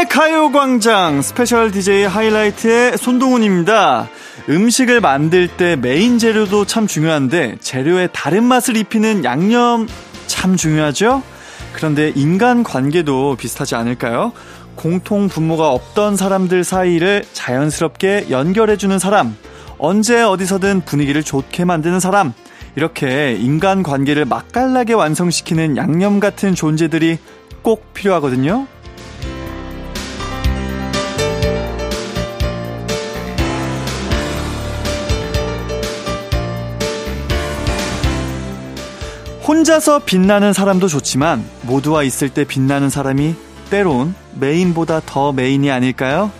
이기광의 가요광장 스페셜 DJ 하이라이트의 손동운입니다. 음식을 만들 때 메인 재료도 참 중요한데 재료에 다른 맛을 입히는 양념 참 중요하죠? 그런데 인간 관계도 비슷하지 않을까요? 공통 분모가 없던 사람들 사이를 자연스럽게 연결해주는 사람, 언제 어디서든 분위기를 좋게 만드는 사람, 이렇게 인간 관계를 맛깔나게 완성시키는 양념 같은 존재들이 꼭 필요하거든요. 혼자서 빛나는 사람도 좋지만 모두와 있을 때 빛나는 사람이 때론 메인보다 더 메인이 아닐까요?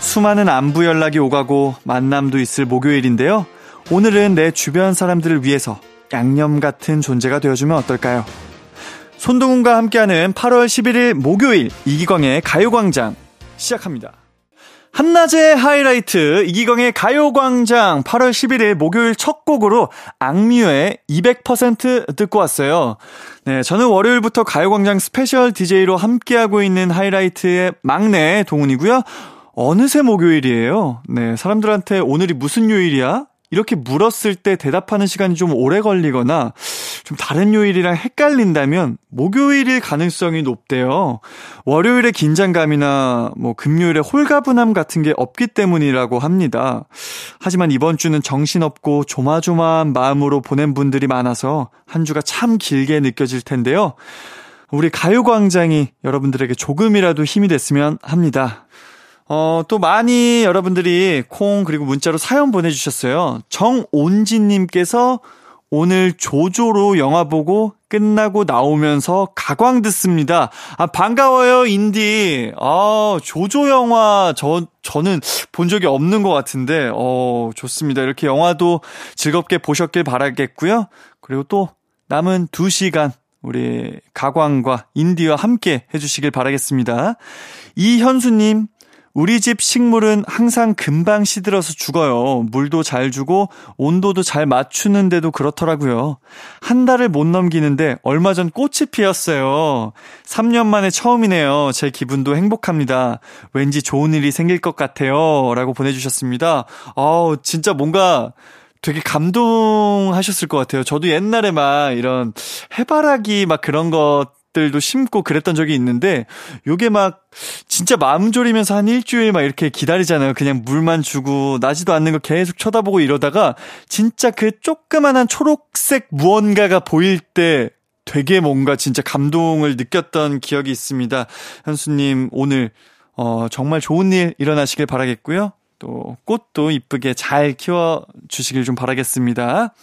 수많은 안부 연락이 오가고 만남도 있을 목요일인데요. 오늘은 내 주변 사람들을 위해서 양념 같은 존재가 되어주면 어떨까요? 손동운과 함께하는 8월 11일 목요일 이기광의 가요광장 시작합니다. 한낮의 하이라이트 이기광의 가요광장 8월 11일 목요일 첫 곡으로 악뮤의 200% 듣고 왔어요. 네, 저는 월요일부터 가요광장 스페셜 DJ로 함께하고 있는 하이라이트의 막내 동운이고요. 어느새 목요일이에요. 네, 사람들한테 오늘이 무슨 요일이야? 이렇게 물었을 때 대답하는 시간이 좀 오래 걸리거나 좀 다른 요일이랑 헷갈린다면 목요일일 가능성이 높대요. 월요일의 긴장감이나 뭐 금요일의 홀가분함 같은 게 없기 때문이라고 합니다. 하지만 이번 주는 정신없고 조마조마한 마음으로 보낸 분들이 많아서 한 주가 참 길게 느껴질 텐데요. 우리 가요광장이 여러분들에게 조금이라도 힘이 됐으면 합니다. 어, 또 많이 여러분들이 콩 그리고 문자로 사연 보내주셨어요. 정온지님께서 오늘 조조로 영화 보고 끝나고 나오면서 가광 듣습니다. 아, 반가워요, 인디. 아, 조조 영화, 저, 저는 본 적이 없는 것 같은데, 어, 좋습니다. 이렇게 영화도 즐겁게 보셨길 바라겠고요. 그리고 또 남은 2시간 우리 가광과 인디와 함께 해주시길 바라겠습니다. 이현수님, 우리 집 식물은 항상 금방 시들어서 죽어요. 물도 잘 주고 온도도 잘 맞추는데도 그렇더라고요. 한 달을 못 넘기는데 얼마 전 꽃이 피었어요. 3년 만에 처음이네요. 제 기분도 행복합니다. 왠지 좋은 일이 생길 것 같아요. 라고 보내주셨습니다. 아우, 진짜 뭔가 되게 감동하셨을 것 같아요. 저도 옛날에 막 이런 해바라기 막 그런 것 들도 심고 그랬던 적이 있는데 요게 막 진짜 마음 졸이면서 한 일주일 막 이렇게 기다리잖아요. 그냥 물만 주고 나지도 않는 거 계속 쳐다보고 이러다가 진짜 그 조그만한 초록색 무언가가 보일 때 되게 뭔가 진짜 감동을 느꼈던 기억이 있습니다. 현수님 오늘 어 정말 좋은 일 일어나시길 바라겠고요. 또 꽃도 이쁘게 잘 키워 주시길 좀 바라겠습니다.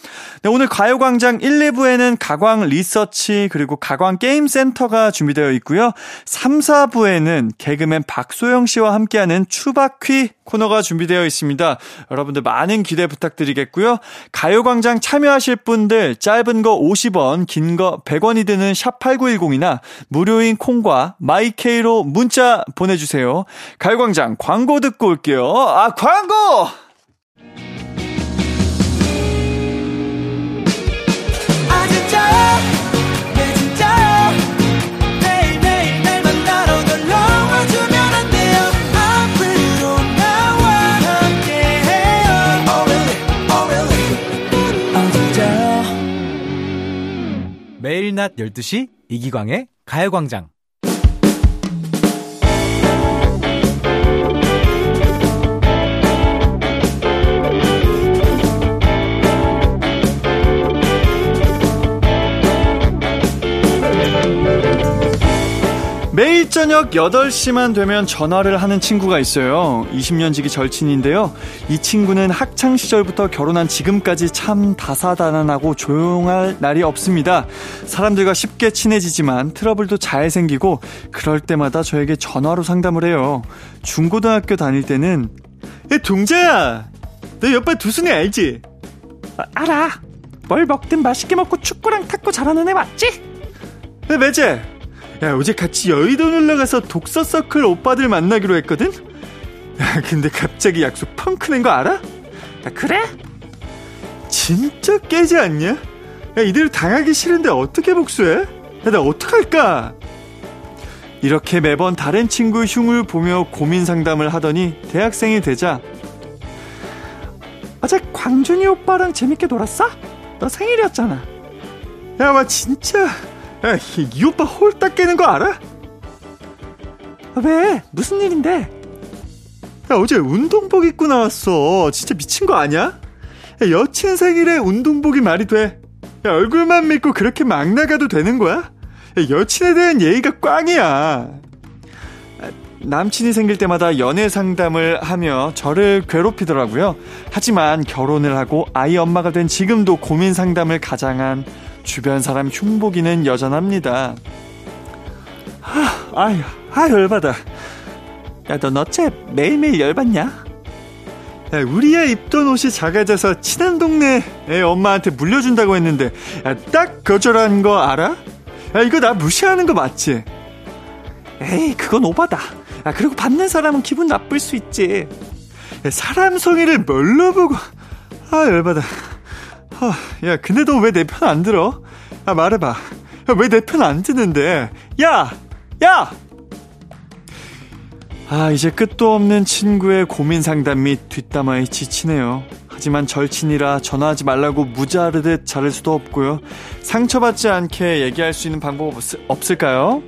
네, 오늘 가요광장 1, 2부에는 가광 리서치 그리고 가광 게임 센터가 준비되어 있고요. 3, 4부에는 개그맨 박소영 씨와 함께하는 추바퀴 코너가 준비되어 있습니다. 여러분들 많은 기대 부탁드리겠고요. 가요광장 참여하실 분들 짧은 거 50원, 긴 거 100원이 드는 샵 8910이나 무료인 콩과 마이케이로 문자 보내주세요. 가요광장 광고 듣고 올게요. 아, 광고! 매일 낮 12시 이기광의 가요광장 저녁 8시만 되면 전화를 하는 친구가 있어요. 20년 지기 절친인데요. 이 친구는 학창 시절부터 결혼한 지금까지 참 다사다난하고 조용할 날이 없습니다. 사람들과 쉽게 친해지지만 트러블도 잘 생기고 그럴 때마다 저에게 전화로 상담을 해요. 중고등학교 다닐 때는 야, 동자야. 너 옆에 두순이 알지? 아, 알아. 뭘 먹든 맛있게 먹고 축구랑 탁구 잘하는 애 맞지? 네, 매제. 야, 어제 같이 여의도 놀러 가서 독서 서클 오빠들 만나기로 했거든? 야, 근데 갑자기 약속 펑크 낸 거 알아? 야, 그래? 진짜 깨지 않냐? 야, 이대로 당하기 싫은데 어떻게 복수해? 야, 나 어떡할까? 이렇게 매번 다른 친구 흉을 보며 고민 상담을 하더니 대학생이 되자 어제 광준이 오빠랑 재밌게 놀았어? 너 생일이었잖아. 야, 마 진짜. 야, 이, 이 오빠 홀딱 깨는 거 알아? 왜? 무슨 일인데? 야, 어제 운동복 입고 나왔어. 진짜 미친 거 아니야? 야, 여친 생일에 운동복이 말이 돼. 야, 얼굴만 믿고 그렇게 막 나가도 되는 거야? 야, 여친에 대한 예의가 꽝이야. 남친이 생길 때마다 연애 상담을 하며 저를 괴롭히더라고요. 하지만 결혼을 하고 아이 엄마가 된 지금도 고민 상담을 가장한 주변 사람 흉보기는 여전합니다. 하, 아유, 아 열받아. 야, 넌 어째 매일매일 열받냐? 야, 우리 애 입던 옷이 작아져서 친한 동네 애 엄마한테 물려준다고 했는데, 야, 딱 거절한 거 알아? 야, 이거 나 무시하는 거 맞지? 에이, 그건 오바다. 아, 그리고 받는 사람은 기분 나쁠 수 있지. 야, 사람 성의를 뭘로 보고, 아, 열받아. 아, 야, 근데 너 왜 내 편 안 들어? 아, 말해봐. 왜 내 편안 듣는데? 야! 야! 아, 이제 끝도 없는 친구의 고민 상담 및 뒷담화에 지치네요. 하지만 절친이라 전화하지 말라고 무자르듯 자를 수도 없고요. 상처받지 않게 얘기할 수 있는 방법 없, 없을까요?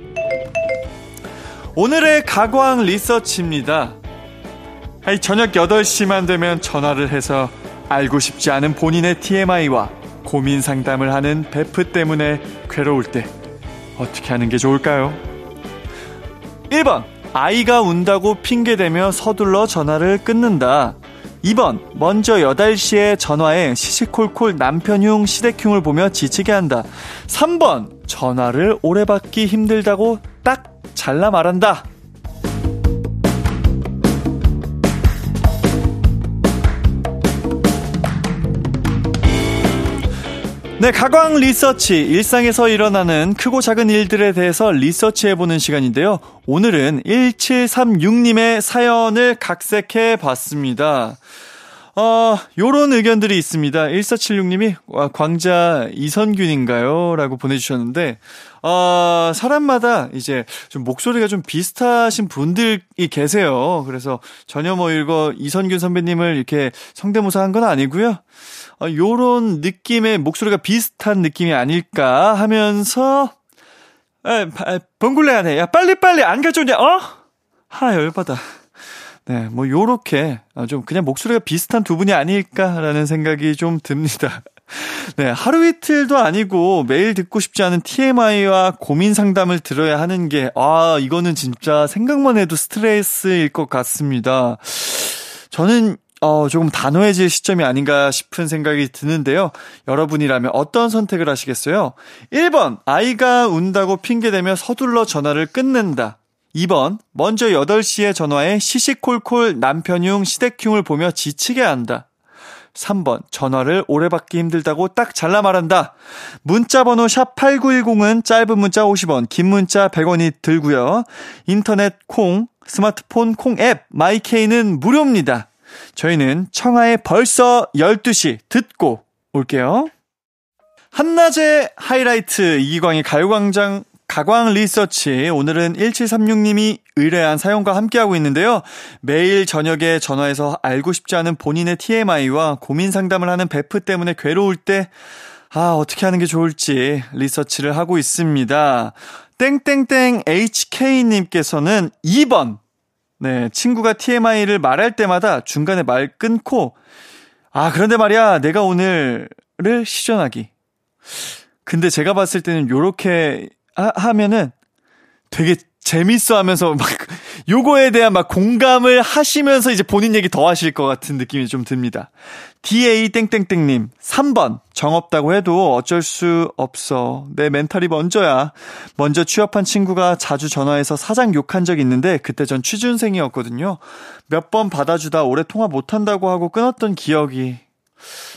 오늘의 가광 리서치입니다. 아니, 저녁 8시만 되면 전화를 해서 알고 싶지 않은 본인의 TMI와 고민 상담을 하는 베프 때문에 괴로울 때 어떻게 하는 게 좋을까요? 1번 아이가 운다고 핑계대며 서둘러 전화를 끊는다. 2번 먼저 8시에 전화해 시시콜콜 남편흉 시댁흉을 보며 지치게 한다. 3번 전화를 오래 받기 힘들다고 딱 잘라 말한다. 네, 가광 리서치. 일상에서 일어나는 크고 작은 일들에 대해서 리서치해보는 시간인데요. 오늘은 1736님의 사연을 각색해 봤습니다. 어, 요런 의견들이 있습니다. 1476님이, 와, 광자 이선균인가요? 라고 보내주셨는데, 어, 사람마다 이제 좀 목소리가 좀 비슷하신 분들이 계세요. 그래서 전혀 뭐 이거 이선균 선배님을 이렇게 성대모사 한 건 아니고요. 어, 요런 느낌의 목소리가 비슷한 느낌이 아닐까 하면서, 에, 번굴레 하네. 야, 빨리빨리 안 가져오냐, 어? 하, 열받아. 네, 뭐 요렇게 어, 좀 그냥 목소리가 비슷한 두 분이 아닐까라는 생각이 좀 듭니다. 네, 하루 이틀도 아니고 매일 듣고 싶지 않은 TMI와 고민 상담을 들어야 하는 게, 아, 이거는 진짜 생각만 해도 스트레스일 것 같습니다. 저는 어, 조금 단호해질 시점이 아닌가 싶은 생각이 드는데요. 여러분이라면 어떤 선택을 하시겠어요? 1번, 아이가 운다고 핑계대며 서둘러 전화를 끊는다. 2번, 먼저 8시에 전화해 시시콜콜 남편흉 시댁흉을 보며 지치게 한다. 3번, 전화를 오래 받기 힘들다고 딱 잘라 말한다. 문자번호 샵8910은 짧은 문자 50원, 긴 문자 100원이 들고요. 인터넷 콩, 스마트폰 콩 앱, 마이케이는 무료입니다. 저희는 청하의 벌써 12시 듣고 올게요. 한낮의 하이라이트 이기광의 가요광장 가광 리서치. 오늘은 1736님이 의뢰한 사연과 함께하고 있는데요. 매일 저녁에 전화해서 알고 싶지 않은 본인의 TMI와 고민 상담을 하는 베프 때문에 괴로울 때, 아, 어떻게 하는 게 좋을지 리서치를 하고 있습니다. 땡땡땡 HK님께서는 2번. 네, 친구가 TMI를 말할 때마다 중간에 말 끊고, 아, 그런데 말이야, 내가 오늘을 시전하기. 근데 제가 봤을 때는 요렇게 하, 면은 되게 재밌어 하면서 막 요거에 대한 막 공감을 하시면서 이제 본인 얘기 더 하실 것 같은 느낌이 좀 듭니다. DA 땡땡땡님 3번 정없다고 해도 어쩔 수 없어. 내 멘탈이 먼저야. 먼저 취업한 친구가 자주 전화해서 사장 욕한 적 있는데 그때 전 취준생이었거든요. 몇 번 받아주다 오래 통화 못한다고 하고 끊었던 기억이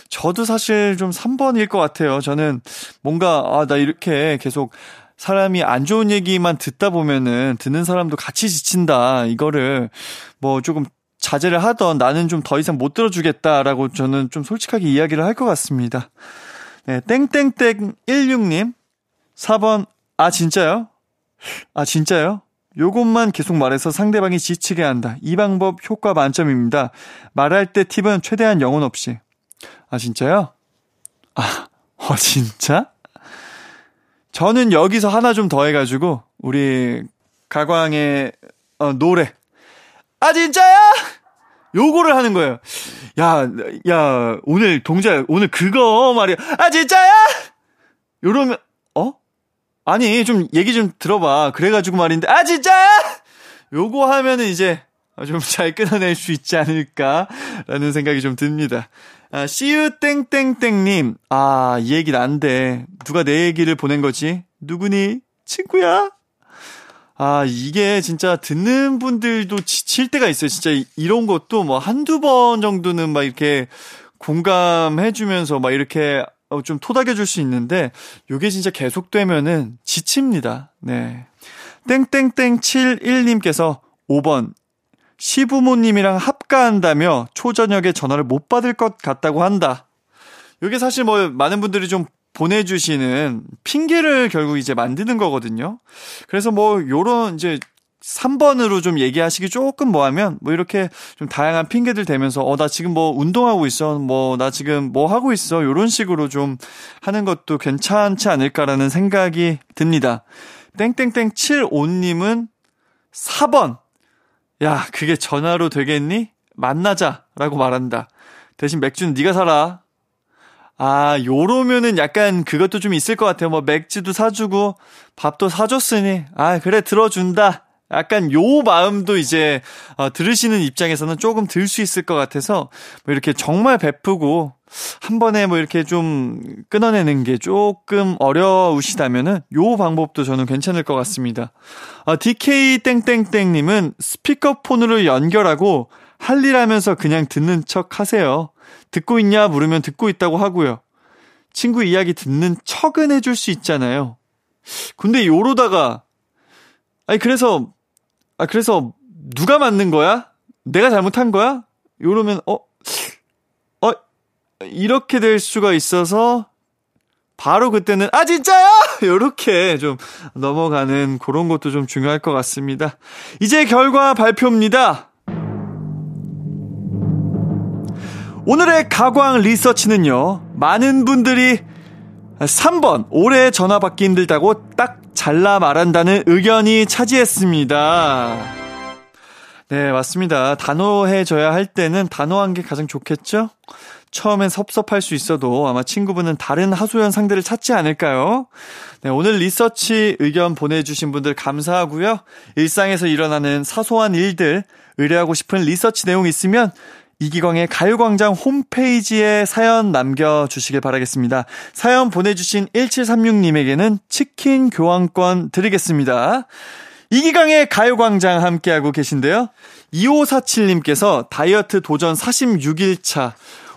저도 사실 좀 3번일 것 같아요. 저는 뭔가, 아, 나 이렇게 계속 사람이 안 좋은 얘기만 듣다 보면은 듣는 사람도 같이 지친다. 이거를 뭐 조금 자제를 하던 나는 좀 더 이상 못 들어주겠다라고 저는 좀 솔직하게 이야기를 할 것 같습니다. 네, 땡땡땡 16님. 4번, 아, 진짜요? 아, 진짜요? 요것만 계속 말해서 상대방이 지치게 한다. 이 방법 효과 만점입니다. 말할 때 팁은 최대한 영혼 없이. 아, 진짜요? 아, 어, 진짜? 저는 여기서 하나 좀 더 해가지고, 우리, 가광의, 어, 노래. 아, 진짜야? 요거를 하는 거예요. 야, 야, 오늘 동작, 오늘 그거 말이야. 아, 진짜야? 요러면, 어? 아니, 좀 얘기 좀 들어봐. 그래가지고 말인데, 아, 진짜야? 요거 하면은 이제, 좀 잘 끊어낼 수 있지 않을까라는 생각이 좀 듭니다. 아, 씨유 땡땡땡님. 아, 이안 돼. 누가 내 얘기를 보낸 거지? 누구니? 친구야? 아, 이게 진짜 듣는 분들도 지칠 때가 있어요. 진짜 이런 것도 뭐 한두 번 정도는 막 이렇게 공감해주면서 막 이렇게 좀 토닥여줄 수 있는데, 요게 진짜 계속되면은 지칩니다. 네. 땡땡땡71님께서 5번. 시부모님이랑 합가한다며 초저녁에 전화를 못 받을 것 같다고 한다. 요게 사실 뭐 많은 분들이 좀 보내주시는 핑계를 결국 이제 만드는 거거든요. 그래서 뭐 요런 이제 3번으로 좀 얘기하시기 조금 뭐 하면 뭐 이렇게 좀 다양한 핑계들 대면서 어 나 지금 뭐 운동하고 있어 뭐 나 지금 뭐 하고 있어 요런 식으로 좀 하는 것도 괜찮지 않을까라는 생각이 듭니다. 땡땡땡 75님은 4번 야 그게 전화로 되겠니? 만나자 라고 말한다. 대신 맥주는 네가 사라. 아, 요러면은 약간 그것도 좀 있을 것 같아요. 뭐 맥주도 사주고 밥도 사줬으니 아 그래 들어준다. 약간 요 마음도 이제 어, 들으시는 입장에서는 조금 들 수 있을 것 같아서 뭐 이렇게 정말 베푸고 한 번에 뭐 이렇게 좀 끊어내는 게 조금 어려우시다면은 요 방법도 저는 괜찮을 것 같습니다. 아, DK 땡땡땡님은 스피커폰으로 연결하고 할 일 하면서 그냥 듣는 척 하세요. 듣고 있냐 물으면 듣고 있다고 하고요. 친구 이야기 듣는 척은 해줄 수 있잖아요. 근데 요러다가 아니 그래서 아 그래서 누가 맞는 거야? 내가 잘못한 거야? 요러면 어? 어? 이렇게 될 수가 있어서 바로 그때는 아 진짜요? 요렇게 좀 넘어가는 그런 것도 좀 중요할 것 같습니다. 이제 결과 발표입니다. 오늘의 가광 리서치는요, 많은 분들이 3번, 올해 전화 받기 힘들다고 딱 잘라 말한다는 의견이 차지했습니다. 네, 맞습니다. 단호해져야 할 때는 단호한 게 가장 좋겠죠? 처음엔 섭섭할 수 있어도 아마 친구분은 다른 하소연 상대를 찾지 않을까요? 네, 오늘 리서치 의견 보내주신 분들 감사하고요. 일상에서 일어나는 사소한 일들, 의뢰하고 싶은 리서치 내용 있으면 이기광의 가요광장 홈페이지에 사연 남겨주시길 바라겠습니다. 사연 보내주신 1736님에게는 치킨 교환권 드리겠습니다. 이기광의 가요광장 함께하고 계신데요. 2547님께서 다이어트 도전 46일차.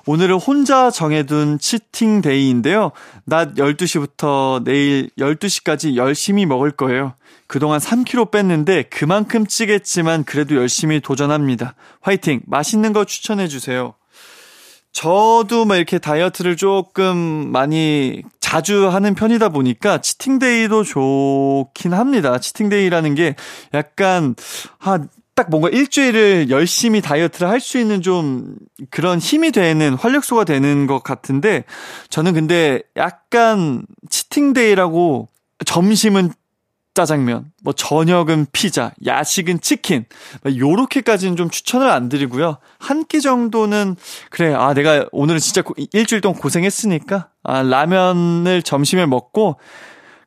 오늘은 혼자 정해둔 치팅 데이인데요. 낮 12시부터 내일 12시까지 열심히 먹을 거예요. 그동안 3kg 뺐는데 그만큼 찌겠지만 그래도 열심히 도전합니다. 화이팅! 맛있는 거 추천해 주세요. 저도 막 이렇게 다이어트를 조금 많이 자주 하는 편이다 보니까 치팅데이도 좋긴 합니다. 치팅데이라는 게 약간 한딱 뭔가 일주일을 열심히 다이어트를 할 수 있는 좀 그런 힘이 되는 활력소가 되는 것 같은데 저는 근데 약간 치팅데이라고 점심은 짜장면, 뭐 저녁은 피자, 야식은 치킨, 요렇게까지는 좀 추천을 안 드리고요. 한 끼 정도는 그래, 아 내가 오늘은 진짜 일주일 동안 고생했으니까 아 라면을 점심에 먹고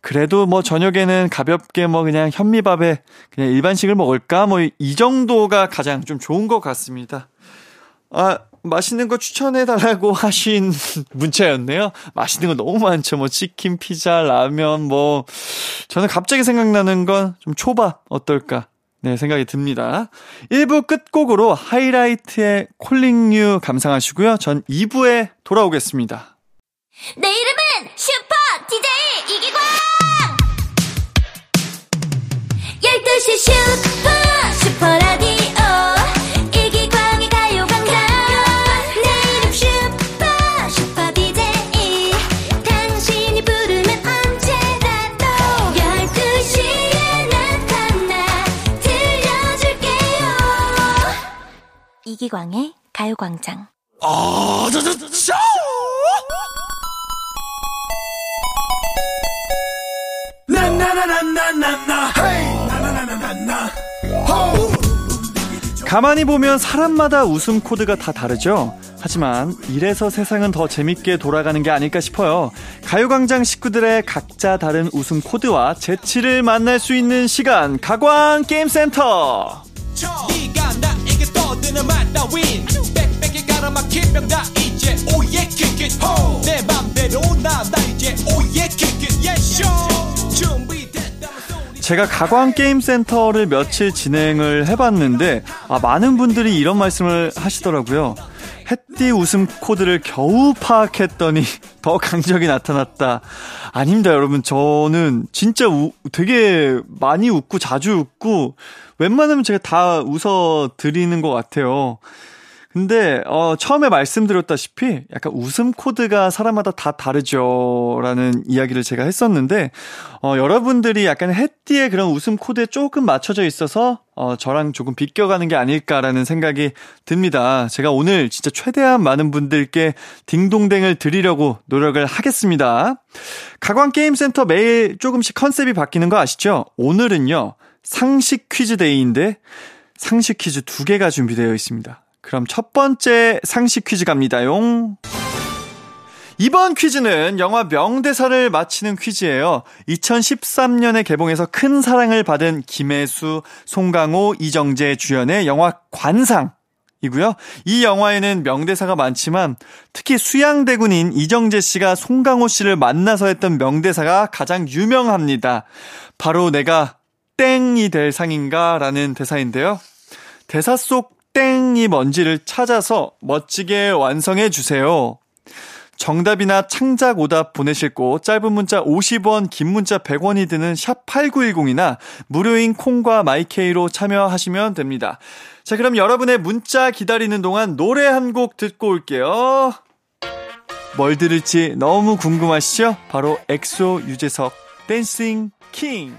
그래도 뭐 저녁에는 가볍게 뭐 그냥 현미밥에 그냥 일반식을 먹을까 뭐 이 정도가 가장 좀 좋은 것 같습니다. 아 맛있는 거 추천해달라고 하신 문자였네요. 맛있는 거 너무 많죠. 뭐 치킨, 피자, 라면, 뭐 저는 갑자기 생각나는 건 좀 초밥 어떨까? 네, 생각이 듭니다. 1부 끝곡으로 하이라이트의 콜링 유 감상하시고요. 전 2부에 돌아오겠습니다. 내 이름은 슈퍼 DJ 이기광! 12시 슈 가요광장. 아, 저, 저, 저, 저! 가만히 보면 사람마다 웃음 코드가 다 다르죠. 하지만 이래서 세상은 더 재밌게 돌아가는 게 아닐까 싶어요. 가요광장 식구들의 각자 다른 웃음 코드와 재치를 만날 수 있는 시간 가광 게임센터. 네가 나에게 떠드는 말 따윈. 빽빽이 가로막힌 병다 이제 oh yeah kick it 내 맘대로 나나 이제 oh yeah kick it 예쇼 제가 가광 게임 센터를 며칠 진행을 해봤는데 아, 많은 분들이 이런 말씀을 하시더라고요. 햇디 웃음 코드를 겨우 파악했더니 더 강적이 나타났다. 아닙니다, 여러분. 저는 진짜 우- 되게 많이 웃고 자주 웃고 웬만하면 제가 다 웃어 드리는 것 같아요. 근데 어 처음에 말씀드렸다시피 약간 웃음 코드가 사람마다 다 다르죠라는 이야기를 제가 했었는데 어 여러분들이 약간 햇디의 그런 웃음 코드에 조금 맞춰져 있어서 어 저랑 조금 비껴가는 게 아닐까라는 생각이 듭니다. 제가 오늘 진짜 최대한 많은 분들께 딩동댕을 드리려고 노력을 하겠습니다. 가광 게임 센터 매일 조금씩 컨셉이 바뀌는 거 아시죠? 오늘은요. 상식 퀴즈 데이인데 상식 퀴즈 두 개가 준비되어 있습니다. 그럼 첫 번째 상식 퀴즈 갑니다용. 이번 퀴즈는 영화 명대사를 맞히는 퀴즈예요. 2013년에 개봉해서 큰 사랑을 받은 김혜수, 송강호, 이정재 주연의 영화 관상. 이고요. 이 영화에는 명대사가 많지만 특히 수양대군인 이정재 씨가 송강호 씨를 만나서 했던 명대사가 가장 유명합니다. 바로 내가 땡이 될 상인가 라는 대사인데요. 대사 속 땡이 뭔지를 찾아서 멋지게 완성해 주세요. 정답이나 창작 오답 보내실 곳 짧은 문자 50원, 긴 문자 100원이 드는 샵 8910이나 무료인 콩과 마이케이로 참여하시면 됩니다. 자, 그럼 여러분의 문자 기다리는 동안 노래 한 곡 듣고 올게요. 뭘 들을지 너무 궁금하시죠? 바로 엑소 유재석 Dancing King.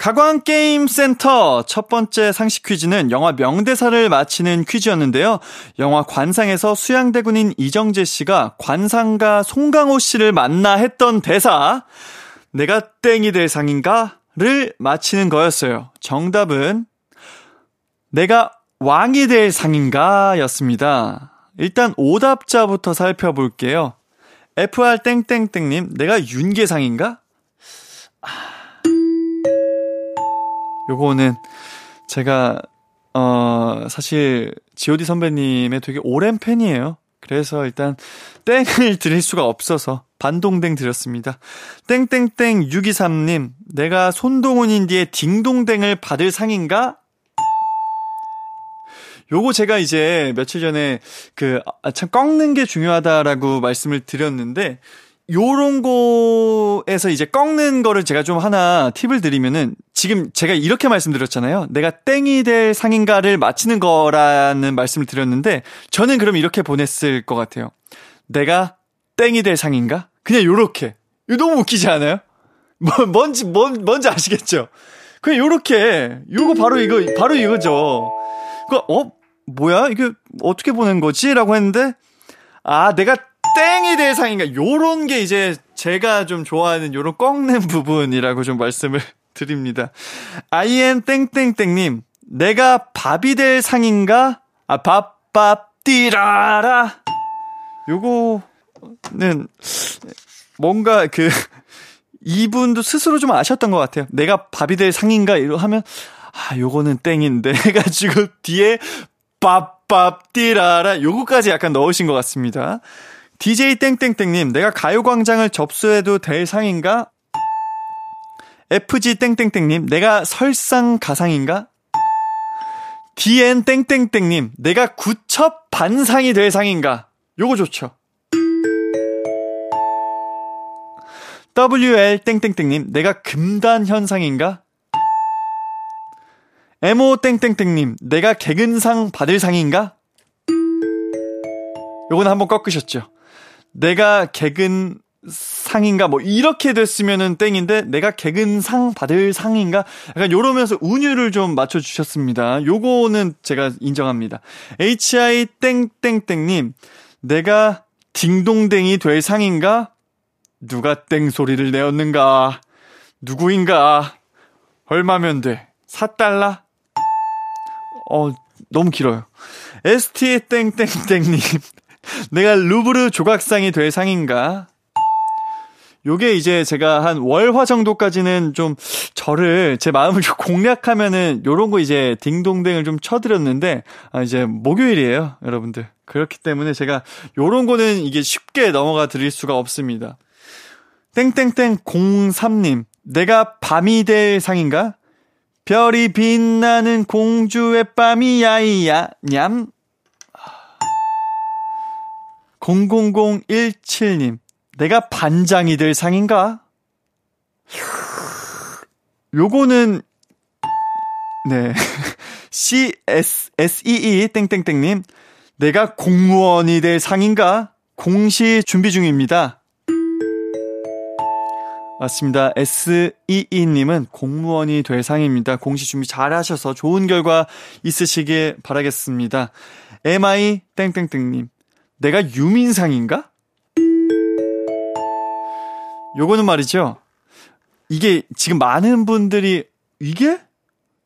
가광 게임 센터 첫 번째 상식 퀴즈는 영화 명대사를 맞히는 퀴즈였는데요. 영화 관상에서 수양대군인 이정재 씨가 관상가 송강호 씨를 만나 했던 대사 내가 땡이 될 상인가를 맞히는 거였어요. 정답은 내가 왕이 될 상인가였습니다. 일단 오답자부터 살펴볼게요. FR 땡땡땡님, 내가 윤계상인가? 요거는 제가 어 사실 G.O.D 선배님의 되게 오랜 팬이에요. 그래서 일단 땡을 드릴 수가 없어서 반동댕 드렸습니다. 땡땡땡 623님, 내가 손동훈인 뒤에 딩동댕을 받을 상인가? 요거 제가 이제 며칠 전에 그, 아, 참 꺾는 게 중요하다라고 말씀을 드렸는데, 요런 거에서 이제 꺾는 거를 제가 좀 하나 팁을 드리면은 지금 제가 이렇게 말씀드렸잖아요. 내가 땡이 될 상인가를 맞히는 거라는 말씀을 드렸는데 저는 그럼 이렇게 보냈을 것 같아요. 내가 땡이 될 상인가? 그냥 요렇게. 너무 웃기지 않아요? 뭐, 뭔지, 뭔, 뭔지 아시겠죠? 그냥 요렇게. 요거 바로 이거, 바로 이거죠. 그, 어? 뭐야? 이게 어떻게 보낸 거지? 라고 했는데, 아, 내가 땡이 될 상인가? 요런 게 이제 제가 좀 좋아하는 요런 꺾는 부분이라고 좀 말씀을 드립니다. IN 땡땡땡님, 내가 밥이 될 상인가? 아, 밥, 밥, 띠라라. 요거는 뭔가 그, 이분도 스스로 좀 아셨던 것 같아요. 내가 밥이 될 상인가? 이러 하면, 아, 요거는 땡인데. 해가지고 뒤에 밥, 밥, 띠라라. 요거까지 약간 넣으신 것 같습니다. DJ 땡땡땡님, 내가 가요광장을 접수해도 될 상인가? FG 땡땡땡님, 내가 설상 가상인가? DN 땡땡땡님, 내가 구첩 반상이 될 상인가? 요거 좋죠. WL 땡땡땡님, 내가 금단 현상인가? MO 땡땡땡님, 내가 개근상 받을 상인가? 요거는 한번 꺾으셨죠. 내가 개근 상인가? 뭐 이렇게 됐으면은 땡인데 내가 개근 상 받을 상인가? 약간 요러면서 운율을 좀 맞춰 주셨습니다. 요거는 제가 인정합니다. HI 땡땡땡 님 내가 딩동댕이 될 상인가? 누가 땡 소리를 내었는가? 누구인가? 얼마면 돼? 4달러 어 너무 길어요. ST 땡땡땡 님 내가 루브르 조각상이 될 상인가 요게 이제 제가 한 월화 정도까지는 좀 저를 제 마음을 좀 공략하면은 요런 거 이제 딩동댕을 좀 쳐드렸는데 아 이제 목요일이에요 여러분들. 그렇기 때문에 제가 요런 거는 이게 쉽게 넘어가 드릴 수가 없습니다. 땡땡땡 03님 내가 밤이 될 상인가? 별이 빛나는 공주의 밤이 야이야 냠. 00017님 내가 반장이 될 상인가? 요거는 네 C S S E E 땡땡땡 님 내가 공무원이 될 상인가? 공시 준비 중입니다. 맞습니다. SEE님은 공무원이 될 상입니다. 공시 준비 잘 하셔서 좋은 결과 있으시길 바라겠습니다. MI 땡땡땡 님 내가 유민상인가? 요거는 말이죠. 이게 지금 많은 분들이 이게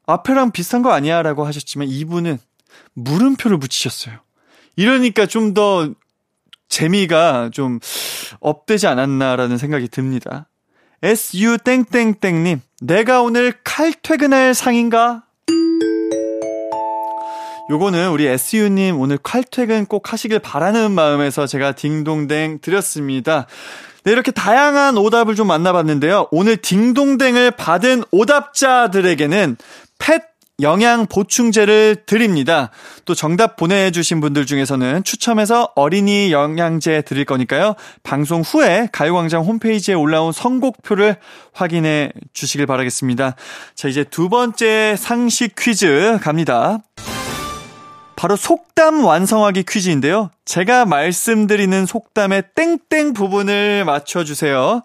앞에랑 비슷한 거 아니야? 라고 하셨지만 이분은 물음표를 붙이셨어요. 이러니까 좀 더 재미가 좀 업되지 않았나라는 생각이 듭니다. SU 땡땡땡님, 내가 오늘 칼퇴근할 상인가? 요거는 우리 SU님 오늘 칼퇴근 꼭 하시길 바라는 마음에서 제가 딩동댕 드렸습니다. 네, 이렇게 다양한 오답을 좀 만나봤는데요. 오늘 딩동댕을 받은 오답자들에게는 펫 영양 보충제를 드립니다. 또 정답 보내주신 분들 중에서는 추첨해서 어린이 영양제 드릴 거니까요. 방송 후에 가요광장 홈페이지에 올라온 선곡표를 확인해 주시길 바라겠습니다. 자, 이제 두 번째 상식 퀴즈 갑니다. 바로 속담 완성하기 퀴즈인데요. 제가 말씀드리는 속담의 땡땡 부분을 맞춰주세요.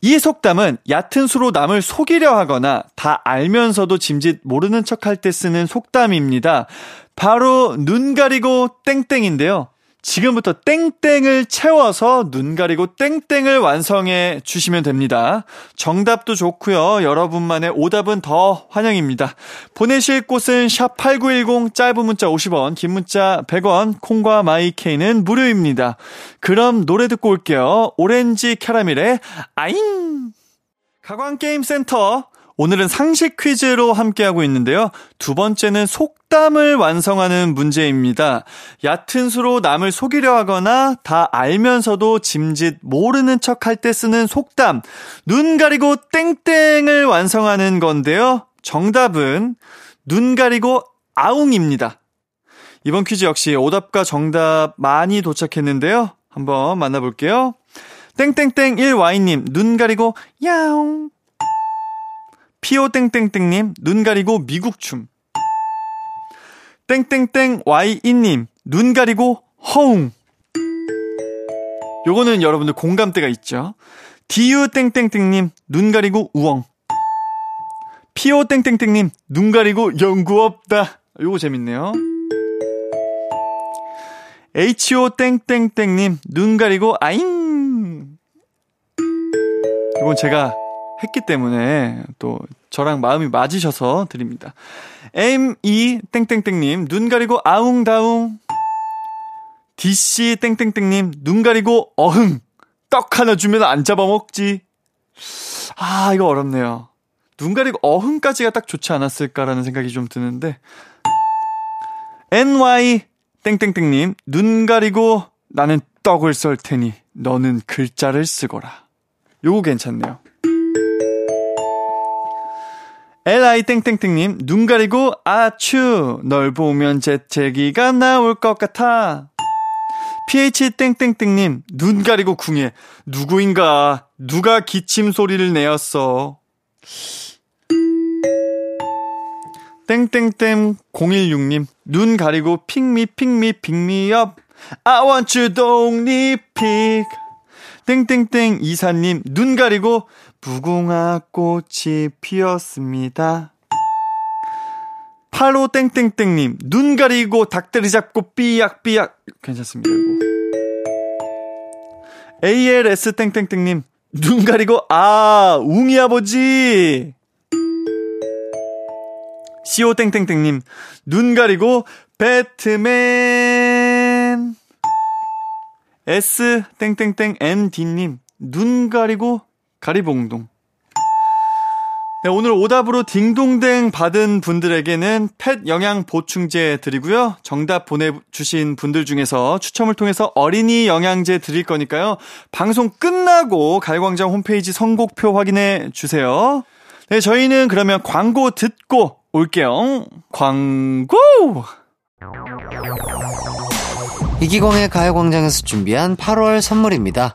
이 속담은 얕은 수로 남을 속이려 하거나 다 알면서도 짐짓 모르는 척할 때 쓰는 속담입니다. 바로 눈 가리고 땡땡인데요. 지금부터 땡땡을 채워서 눈 가리고 땡땡을 완성해 주시면 됩니다. 정답도 좋고요. 여러분만의 오답은 더 환영입니다. 보내실 곳은 샵 8910 짧은 문자 50원, 긴 문자 100원, 콩과 마이케이는 무료입니다. 그럼 노래 듣고 올게요. 오렌지 캐러멜의 아잉! 가광게임센터 오늘은 상식 퀴즈로 함께하고 있는데요. 두 번째는 속담을 완성하는 문제입니다. 얕은 수로 남을 속이려 하거나 다 알면서도 짐짓 모르는 척 할 때 쓰는 속담. 눈 가리고 땡땡을 완성하는 건데요. 정답은 눈 가리고 아웅입니다. 이번 퀴즈 역시 오답과 정답 많이 도착했는데요. 한번 만나볼게요. 땡땡땡 1와이님, 눈 가리고 야옹. 피오땡땡땡님, 눈 가리고 미국춤. 땡땡땡 Y2님, 눈 가리고 허웅. 요거는 여러분들 공감대가 있죠. 디유땡땡땡님, 눈 가리고 우엉. 피오땡땡땡님, 눈 가리고 연구 없다. 요거 재밌네요. HO땡땡땡님, 눈 가리고 아잉. 이건 제가 했기 때문에 또 저랑 마음이 맞으셔서 드립니다. M2 땡땡땡님 눈 가리고 아웅다웅 DC 땡땡땡님 눈 가리고 어흥 떡 하나 주면 안 잡아먹지 아 이거 어렵네요. 눈 가리고 어흥까지가 딱 좋지 않았을까라는 생각이 좀 드는데 NY 땡땡땡님 눈 가리고 나는 떡을 썰 테니 너는 글자를 쓰거라. 요거 괜찮네요. LI 땡땡땡님, 눈 가리고, 아추, 널 보면 재채기가 나올 것 같아. PH 땡땡땡님, 눈 가리고 궁예, 누구인가, 누가 기침 소리를 내었어. 땡땡땡 016님, 눈 가리고 픽미 픽미 픽미업. I want you 독립픽. 땡땡땡 이사님, 눈 가리고 무궁화 꽃이 피었습니다. 8호 땡땡땡님, 눈 가리고 닭다리 잡고 삐약삐약. 괜찮습니다, 이거. ALS 땡땡땡님, 눈 가리고, 아, 웅이 아버지! CO 땡땡땡님, 눈 가리고, 배트맨! S 땡땡땡 MD님, 눈 가리고, 가리봉동. 네, 오늘 오답으로 딩동댕 받은 분들에게는 펫 영양 보충제 드리고요. 정답 보내주신 분들 중에서 추첨을 통해서 어린이 영양제 드릴 거니까요. 방송 끝나고 가요광장 홈페이지 선곡표 확인해 주세요. 네, 저희는 그러면 광고 듣고 올게요. 광고! 이기광의 가요광장에서 준비한 8월 선물입니다.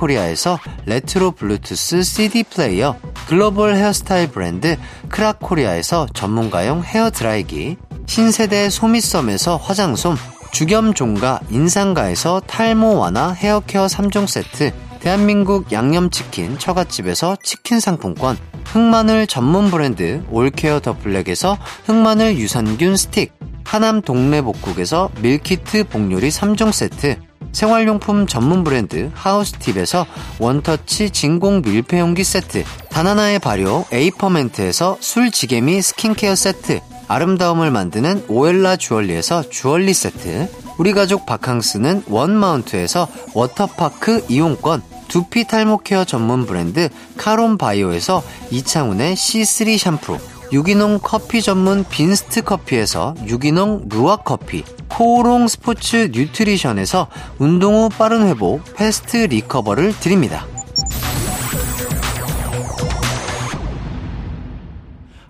코리아에서 레트로 블루투스 CD 플레이어, 글로벌 헤어스타일 브랜드 크라코리아에서 전문가용 헤어 드라이기, 신세대 소미썸에서 화장솜, 죽염 종가 인산가에서 탈모 완화 헤어케어 3종 세트, 대한민국 양념치킨 처갓집에서 치킨 상품권, 흑마늘 전문 브랜드 올케어 더 블랙에서 흑마늘 유산균 스틱, 하남 동래복국에서 밀키트 복요리 3종 세트, 생활용품 전문 브랜드 하우스팁에서 원터치 진공 밀폐용기 세트, 다나나의 발효 에이퍼멘트에서 술지게미 스킨케어 세트, 아름다움을 만드는 오엘라 주얼리에서 주얼리 세트, 우리 가족 바캉스는 원마운트에서 워터파크 이용권, 두피 탈모 케어 전문 브랜드 카론 바이오에서 이창훈의 C3 샴푸, 유기농 커피 전문 빈스트 커피에서 유기농 루아 커피, 코오롱 스포츠 뉴트리션에서 운동 후 빠른 회복 fast recover를 드립니다.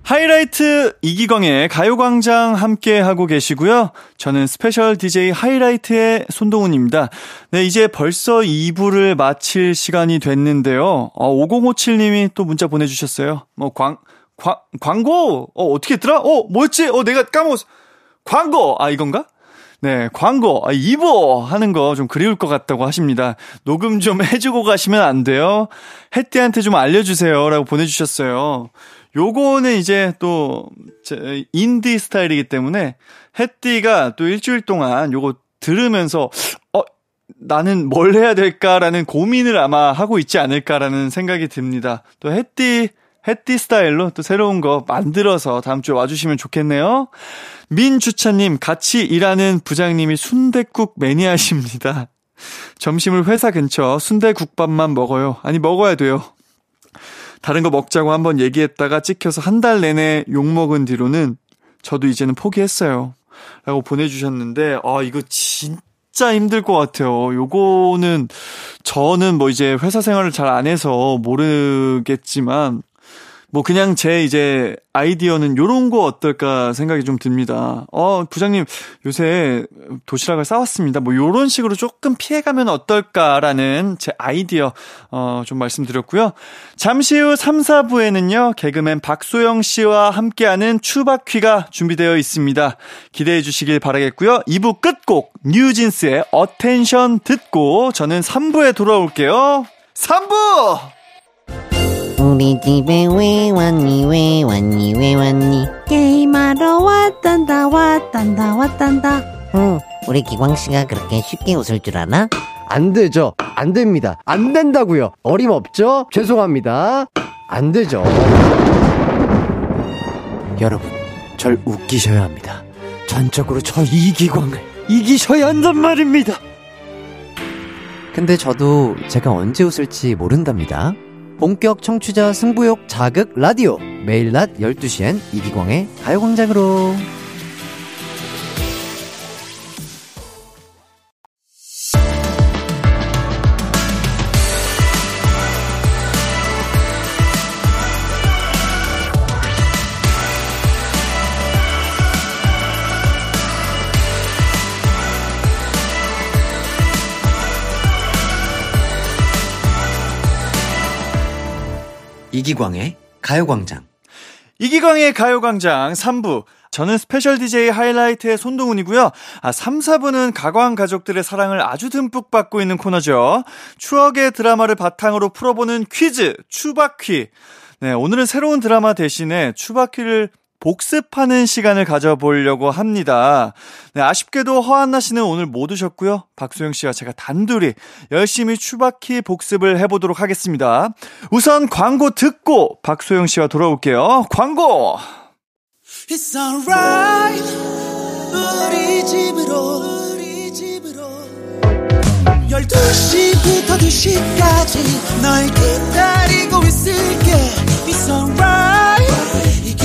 하이라이트 이기광의 가요광장 함께 하고 계시고요. 저는 special DJ 하이라이트의 손동운입니다. 네, 이제 벌써 2부를 마칠 시간이 됐는데요. 어, 5057님이 또 문자 보내주셨어요. 뭐, 광, 광, 광고! 어, 어떻게 했더라? 어, 뭐였지? 어, 내가 까먹었어. 광고! 아, 이건가? 네, 광고, 아, 2부 하는 거 좀 그리울 것 같다고 하십니다. 녹음 좀 해주고 가시면 안 돼요? 혜띠한테 좀 알려주세요. 라고 보내주셨어요. 요거는 이제 또, 인디 스타일이기 때문에, 혜띠가 또 일주일 동안 요거 들으면서, 어, 나는 뭘 해야 될까라는 고민을 아마 하고 있지 않을까라는 생각이 듭니다. 또 혜띠, 혜띠 스타일로 또 새로운 거 만들어서 다음 주에 와주시면 좋겠네요. 민주차님, 같이 일하는 부장님이 순대국 매니아십니다. 점심을 회사 근처 순대국밥만 먹어요. 아니, 먹어야 돼요. 다른 거 먹자고 한번 얘기했다가 찍혀서 한 달 내내 욕먹은 뒤로는 저도 이제는 포기했어요. 라고 보내주셨는데, 아, 이거 진짜 힘들 것 같아요. 요거는 저는 뭐 이제 회사 생활을 잘 안 해서 모르겠지만, 뭐 그냥 제 이제 아이디어는 요런 거 어떨까 생각이 좀 듭니다. 어, 부장님 요새 도시락을 싸왔습니다. 뭐 요런 식으로 조금 피해가면 어떨까라는 제 아이디어 어, 좀 말씀드렸고요. 잠시 후 3, 4부에는요. 개그맨 박소영 씨와 함께하는 추바퀴가 준비되어 있습니다. 기대해 주시길 바라겠고요. 2부 끝곡 뉴진스의 Attention 듣고 저는 3부에 돌아올게요. 3부! 우리 집에 왜 왔니 왜 왔니 왜 왔니? 게임하러 왔단다 왔단다 왔단다. 응 우리 기광씨가 그렇게 쉽게 웃을 줄 아나? 안 되죠. 안 됩니다. 안 된다고요. 어림없죠? 죄송합니다. 안 되죠. 여러분 절 웃기셔야 합니다. 전적으로 저 이기광을 이기셔야 한단 말입니다. 근데 저도 제가 언제 웃을지 모른답니다 본격 청취자 승부욕 자극 라디오. 매일 낮 12시엔 이기광의 가요광장으로 이기광의 가요광장. 이기광의 가요광장 3부. 저는 special DJ 하이라이트의 손동운이고요. 아, 3, 4부는 가광 가족들의 사랑을 아주 듬뿍 받고 있는 코너죠. 추억의 드라마를 바탕으로 풀어보는 퀴즈, 추바퀴. 네, 오늘은 새로운 드라마 대신에 추바퀴를 복습하는 시간을 가져보려고 합니다. 네, 아쉽게도 허안나 씨는 오늘 못 오셨고요. 박소영 씨와 제가 단둘이 열심히 추바키 복습을 해보도록 하겠습니다. 우선 광고 듣고 박소영 씨와 돌아올게요. 광고!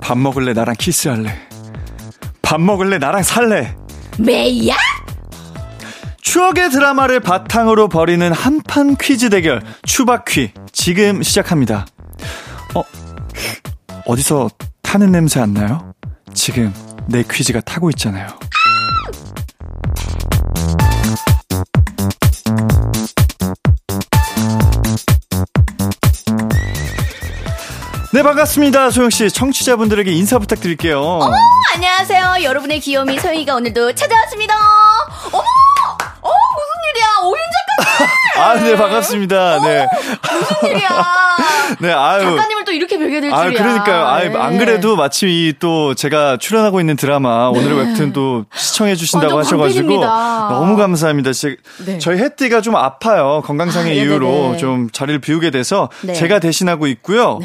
밥 먹을래? 나랑 키스할래? 밥 먹을래? 나랑 살래? 메이야? 추억의 드라마를 바탕으로 벌이는 한판 퀴즈 대결 추바퀴 지금 시작합니다. 어 어디서 타는 냄새 안 나요? 지금 내 퀴즈가 타고 있잖아요. 네 반갑습니다 소영 씨 청취자분들에게 인사 부탁드릴게요. 어머, 안녕하세요. 여러분의 귀요미 소영이가 오늘도 찾아왔습니다. 어머! 어, 무슨 일이야? 오윤 작가님! 아 네 반갑습니다. 네. 무슨 일이야? 네 아유. 작가님을 또 이렇게 뵈게 될 아, 줄이야. 그러니까요. 아, 네. 안 그래도 마침 이 또 제가 출연하고 있는 드라마 오늘의 웹툰 또 시청해 주신다고 하셔가지고 광팬입니다. 너무 감사합니다. 제, 네. 저희 혜띠가 좀 아파요. 건강상의 아, 이유로 네네네. 좀 자리를 비우게 돼서 네. 제가 대신하고 있고요.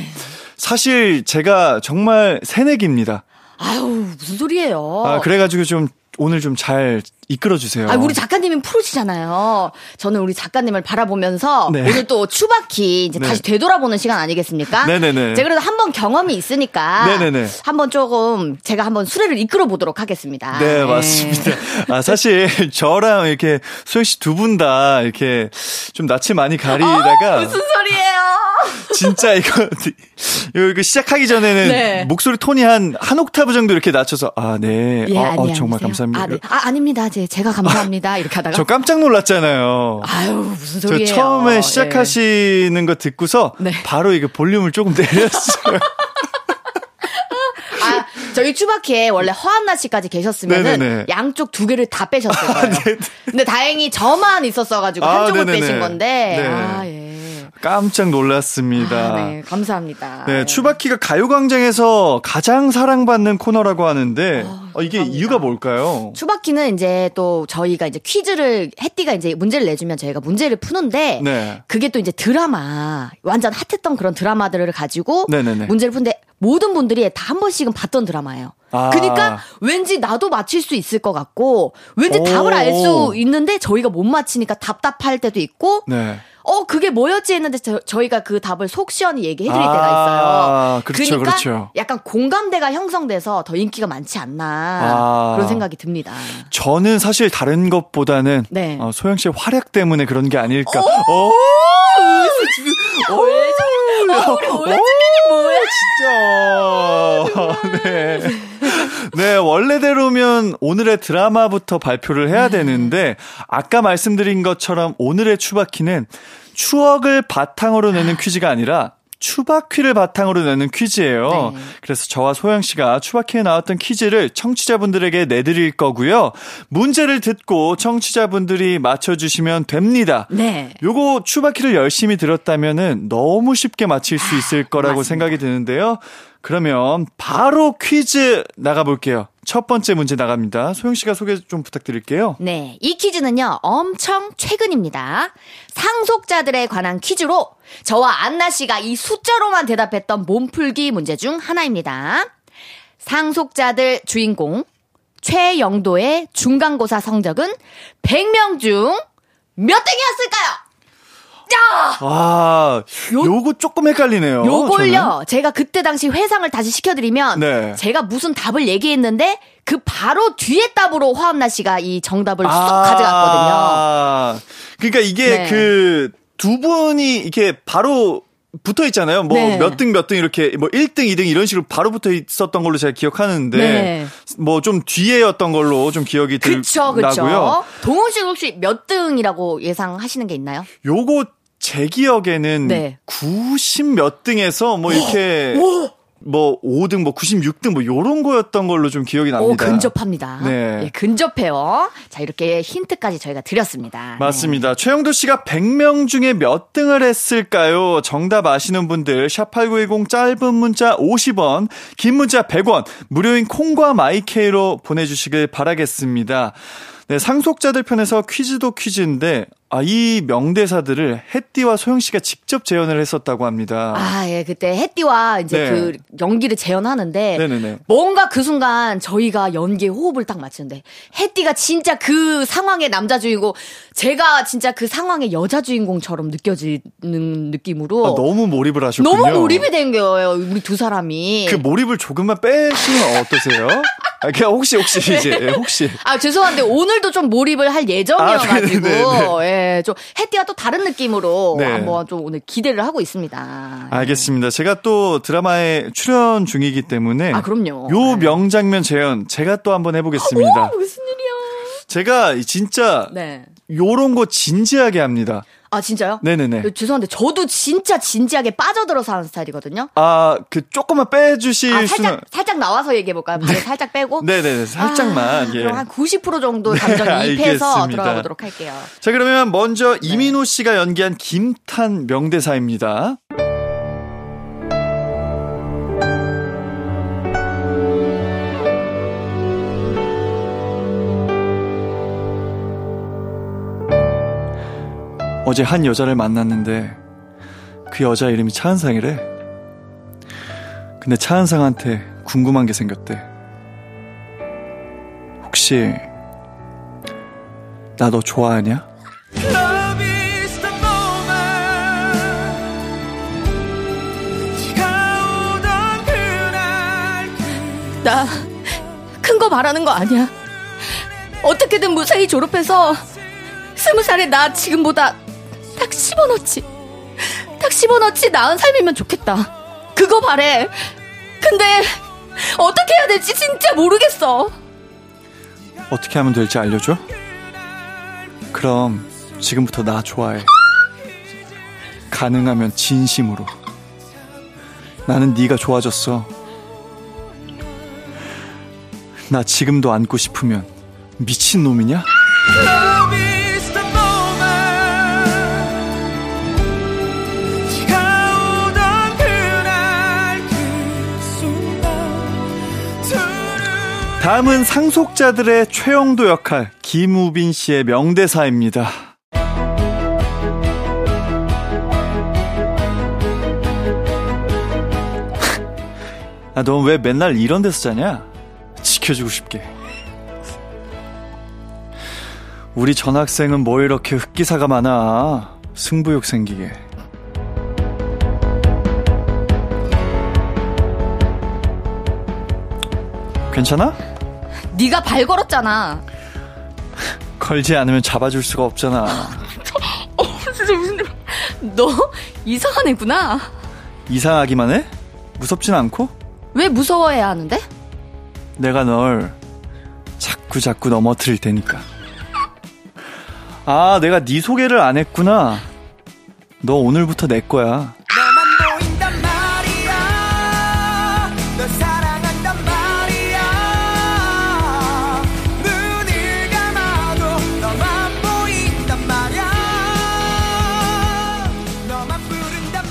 사실 제가 정말 새내기입니다. 아유, 무슨 소리예요? 아, 그래가지고 좀 오늘 좀 잘 이끌어 주세요. 어. 아, 우리 작가님은 프로시잖아요. 저는 우리 작가님을 바라보면서 네. 오늘 또 추바키 이제 네. 다시 되돌아보는 시간 아니겠습니까? 네네네. 제가 그래도 한 번 경험이 있으니까 네네네. 한번 조금 제가 한번 수레를 이끌어 보도록 하겠습니다. 네, 맞습니다. 아, 사실 저랑 이렇게 소영 씨 두 분 다 이렇게 좀 낯을 많이 가리다가 어, 무슨 소리예요? 진짜 이거 이거 시작하기 전에는 네. 목소리 톤이 한 한 옥타브 정도 이렇게 낮춰서 아, 네. 예, 어, 아니, 어, 정말? 감사합니다. 아, 네. 아, 아닙니다. 제, 제가 감사합니다. 이렇게 하다가. 저 깜짝 놀랐잖아요. 아유, 무슨 저 소리예요. 처음에 예. 시작하시는 거 듣고서 네. 바로 이거 볼륨을 조금 내렸어요. 아, 저희 추바키에 원래 허한나 씨까지 계셨으면은. 아, 양쪽 두 개를 다 빼셨을 거예요. 근데 다행히 저만 있었어가지고 아, 한쪽을 네네네. 빼신 건데. 네. 아, 예. 깜짝 놀랐습니다. 아, 네, 감사합니다. 네, 추바키가 가요광장에서 가장 사랑받는 코너라고 하는데 어, 이게 감사합니다. 이유가 뭘까요? 추바키는 이제 또 저희가 이제 퀴즈를 해띠가 이제 문제를 내주면 저희가 문제를 푸는데 네. 그게 또 이제 드라마 완전 핫했던 그런 드라마들을 가지고 네네네. 문제를 푸는데 모든 분들이 다 한 번씩은 봤던 드라마예요. 아. 그러니까 왠지 나도 맞힐 수 있을 것 같고 왠지 오. 답을 알 수 있는데 저희가 못 맞히니까 답답할 때도 있고 네. 어 그게 뭐였지 했는데 저, 저희가 그 답을 속 시원히 얘기해 드릴 아, 때가 있어요. 그렇죠, 러니까 그렇죠. 약간 공감대가 형성돼서 더 인기가 많지 않나 아. 그런 생각이 듭니다. 저는 사실 다른 것보다는 네. 어, 소영 씨의 활약 때문에 그런 게 아닐까. 어? 어, 왜 저래? 어, 우리 오연 작가님 뭐야? 진짜. 네. 네, 원래대로면 오늘의 드라마부터 발표를 해야 되는데, 아까 말씀드린 것처럼 오늘의 추바키는 추억을 바탕으로 내는 퀴즈가 아니라, 추바퀴를 바탕으로 내는 퀴즈예요. 네. 그래서 저와 소영 씨가 추바퀴에 나왔던 퀴즈를 청취자분들에게 내드릴 거고요. 문제를 듣고 청취자분들이 맞춰주시면 됩니다. 네. 요거 추바키를 열심히 들었다면은 너무 쉽게 맞힐 수 있을 거라고 생각이 드는데요. 그러면 바로 퀴즈 나가볼게요. 첫 번째 문제 나갑니다. 소영 씨가 소개 좀 부탁드릴게요. 네, 이 퀴즈는요, 엄청 최근입니다. 상속자들에 관한 퀴즈로 저와 안나 씨가 이 숫자로만 대답했던 몸풀기 문제 중 하나입니다. 상속자들 주인공 최영도의 중간고사 성적은 100명 중 몇 등이었을까요? 아, 요거 조금 헷갈리네요. 요걸요, 저는. 제가 그때 당시 회상을 다시 시켜드리면, 네. 제가 무슨 답을 얘기했는데, 그 바로 뒤에 답으로 화엄나 씨가 이 정답을 쏙 아, 가져갔거든요. 그러니까 이게 네. 그두 분이 이렇게 바로 붙어 있잖아요. 뭐 네. 몇등몇등 이렇게 뭐 1등, 2등 이런 식으로 바로 붙어 있었던 걸로 제가 기억하는데 네. 뭐좀 뒤에였던 걸로 좀 기억이 그쵸, 들나고요. 그쵸. 동훈 씨 혹시 몇 등이라고 예상하시는 게 있나요? 요거 제 기억에는 네. 90 몇 등에서 뭐 이렇게 뭐 5등, 뭐 96등 뭐 요런 거였던 걸로 좀 기억이 납니다. 오, 근접합니다. 네. 예, 근접해요. 자, 이렇게 힌트까지 저희가 드렸습니다. 맞습니다. 최영도 씨가 100명 중에 몇 등을 했을까요? 정답 아시는 분들 샵8910 짧은 문자 50원, 긴 문자 100원, 무료인 콩과 마이케이로 보내 주시길 바라겠습니다. 네, 상속자들 편에서 퀴즈도 퀴즈인데 아, 이 명대사들을 햇띠와 소영 씨가 직접 재연을 했었다고 합니다. 아, 예, 그때 햇띠와 이제 네. 그 연기를 재현하는데 네네네. 뭔가 그 순간 저희가 연기의 호흡을 딱 맞추는데 햇띠가 진짜 그 상황의 남자 주인공 제가 진짜 그 상황의 여자 주인공처럼 느껴지는 느낌으로 아, 너무 몰입을 하셨군요. 너무 몰입이 된 거예요. 우리 두 사람이. 그 몰입을 조금만 빼시면 어떠세요? 아, 그냥 혹시 혹시 이제 예, 혹시 아, 죄송한데 오늘도 좀 몰입을 할 예정이어가지고, 아, 네 예, 좀 햇띠와 또 다른 느낌으로 네. 한번 좀 오늘 기대를 하고 있습니다. 알겠습니다. 제가 또 드라마에 출연 중이기 때문에 아, 그럼요. 요 명장면 재현 제가 또 한번 해보겠습니다. 무슨 일이야? 제가 진짜 네. 요런 거 진지하게 합니다. 아, 진짜요? 네네네. 어, 죄송한데 저도 진짜 진지하게 빠져들어서 하는 스타일이거든요. 아, 그 조금만 빼주실 아, 수는. 살짝 살짝 나와서 얘기해 볼까요? 발을 살짝 빼고. 네네네. 살짝만. 아, 예. 그럼 한 90% 정도 네, 감정 이입해서. 들어가 보도록 할게요. 자, 그러면 먼저 네. 이민호 씨가 연기한 김탄 명대사입니다. 어제 한 여자를 만났는데 그 여자 이름이 차은상이래. 근데 차은상한테 궁금한 게 생겼대. 혹시 나 너 좋아하냐? 나 큰거 말하는 거 아니야. 어떻게든 무사히 졸업해서 스무 살에 나 지금보다 딱 씹어넣지. 딱 씹어넣지 나은 삶이면 좋겠다. 그거 바래. 근데 어떻게 해야 될지 진짜 모르겠어. 어떻게 하면 될지 알려줘? 그럼 지금부터 나 좋아해. 가능하면 진심으로. 나는 네가 좋아졌어. 나 지금도 안고 싶으면 미친 놈이냐? 다음은 상속자들의 최영도 역할 김우빈 씨의 명대사입니다. 아, 넌 왜 맨날 이런 데서 자냐? 지켜주고 싶게. 우리 전학생은 뭐 이렇게 흑기사가 많아. 승부욕 생기게. 괜찮아? 네가 발 걸었잖아. 걸지 않으면 잡아줄 수가 없잖아. 진짜 무슨 너 이상한 애구나. 이상하기만 해? 무섭진 않고? 왜 무서워해야 하는데? 내가 널 자꾸 자꾸 넘어뜨릴 테니까. 아, 내가 네 소개를 안 했구나. 너 오늘부터 내 거야.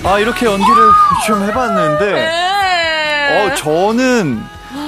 아, 이렇게 연기를 좀 해봤는데, 네. 어, 저는,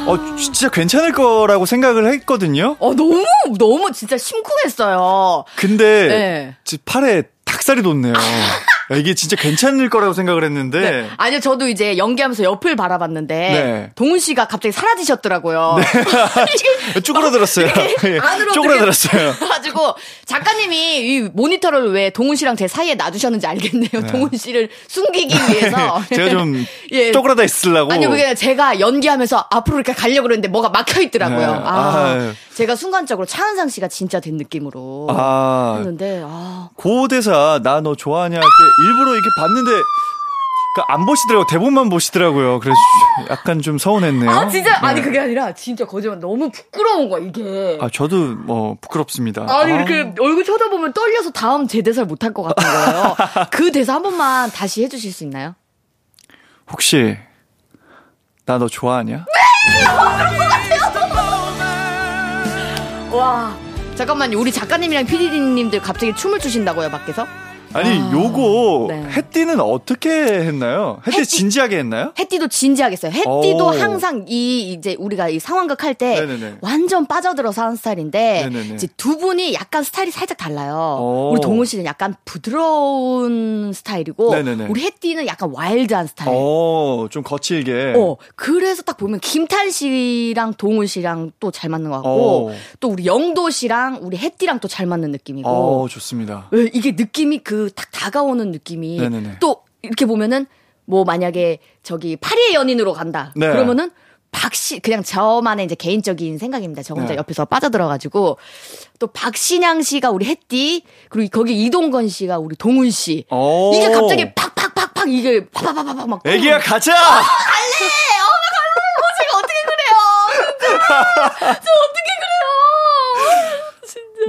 어, 진짜 괜찮을 거라고 생각을 했거든요. 어 너무 너무 진짜 심쿵했어요. 근데, 네. 지- 팔에 닭살이 돋네요. 야, 이게 진짜 괜찮을 거라고 생각을 했는데. 네. 아니요, 저도 이제 연기하면서 옆을 바라봤는데 네. 동훈 씨가 갑자기 사라지셨더라고요. 이게 쪼그라들었어요. 예, 안으로 쪼그라들었어요. 가지고 작가님이 이 모니터를 왜 동훈 씨랑 제 사이에 놔두셨는지 알겠네요. 동훈 씨를 숨기기 위해서. 제가 좀 예. 쪼그라다 있으려고. 아니요, 그게 제가 연기하면서 앞으로 이렇게 가려고 그랬는데 뭐가 막혀 있더라고요. 네. 아, 아유. 제가 순간적으로 차은상 씨가 진짜 된 느낌으로 아, 했는데 아, 고 대사 나 너 좋아하냐 할 때 일부러 이렇게 봤는데 그안 보시더라고 대본만 보시더라고요. 그래서 약간 좀 서운했네요. 아 진짜 아니 네. 그게 아니라 진짜 거짓말 너무 부끄러운 거야 이게. 아 저도 뭐 부끄럽습니다. 아니 아. 이렇게 얼굴 쳐다보면 떨려서 다음 제 대사를 못할 것 같은 거예요. 그 대사 한 번만 다시 해주실 수 있나요? 혹시 나 너 좋아하냐? 와 잠깐만요 우리 작가님이랑 PD님들 갑자기 춤을 추신다고요 밖에서? 아니 아, 요거 네. 해띠는 어떻게 했나요? 해띠 해띠- 진지하게 했나요? 해띠도 진지하게 했어요. 해띠도 오. 항상 이 이제 우리가 이 상황극 할 때. 완전 빠져들어서 하는 스타일인데 네네네. 이제 두 분이 약간 스타일이 살짝 달라요. 오. 우리 동훈 씨는 약간 부드러운 스타일이고 네네네. 우리 해띠는 약간 와일드한 스타일. 어, 좀 거칠게. 어, 그래서 딱 보면 김탄 씨랑 동훈 씨랑 또 잘 맞는 것 같고 어. 또 우리 영도 씨랑 우리 해띠랑 또 잘 맞는 느낌이고 어, 좋습니다. 예, 이게 느낌이 그딱 다가오는 느낌이 네네네. 또 이렇게 보면은 뭐 만약에 저기 파리의 연인으로 간다 네. 그러면은 박씨 그냥 저만의 이제 개인적인 생각입니다. 저 혼자 네. 옆에서 빠져들어가지고 또 박신양 씨가 우리 해띠 그리고 거기 이동건 씨가 우리 동훈 씨 오. 이게 갑자기 팍팍팍팍 이게 파파파파팍 막 애기야 가자. 갈래 어머 갈래 제가 어떻게 그래요 진짜 저 어떻게 그래요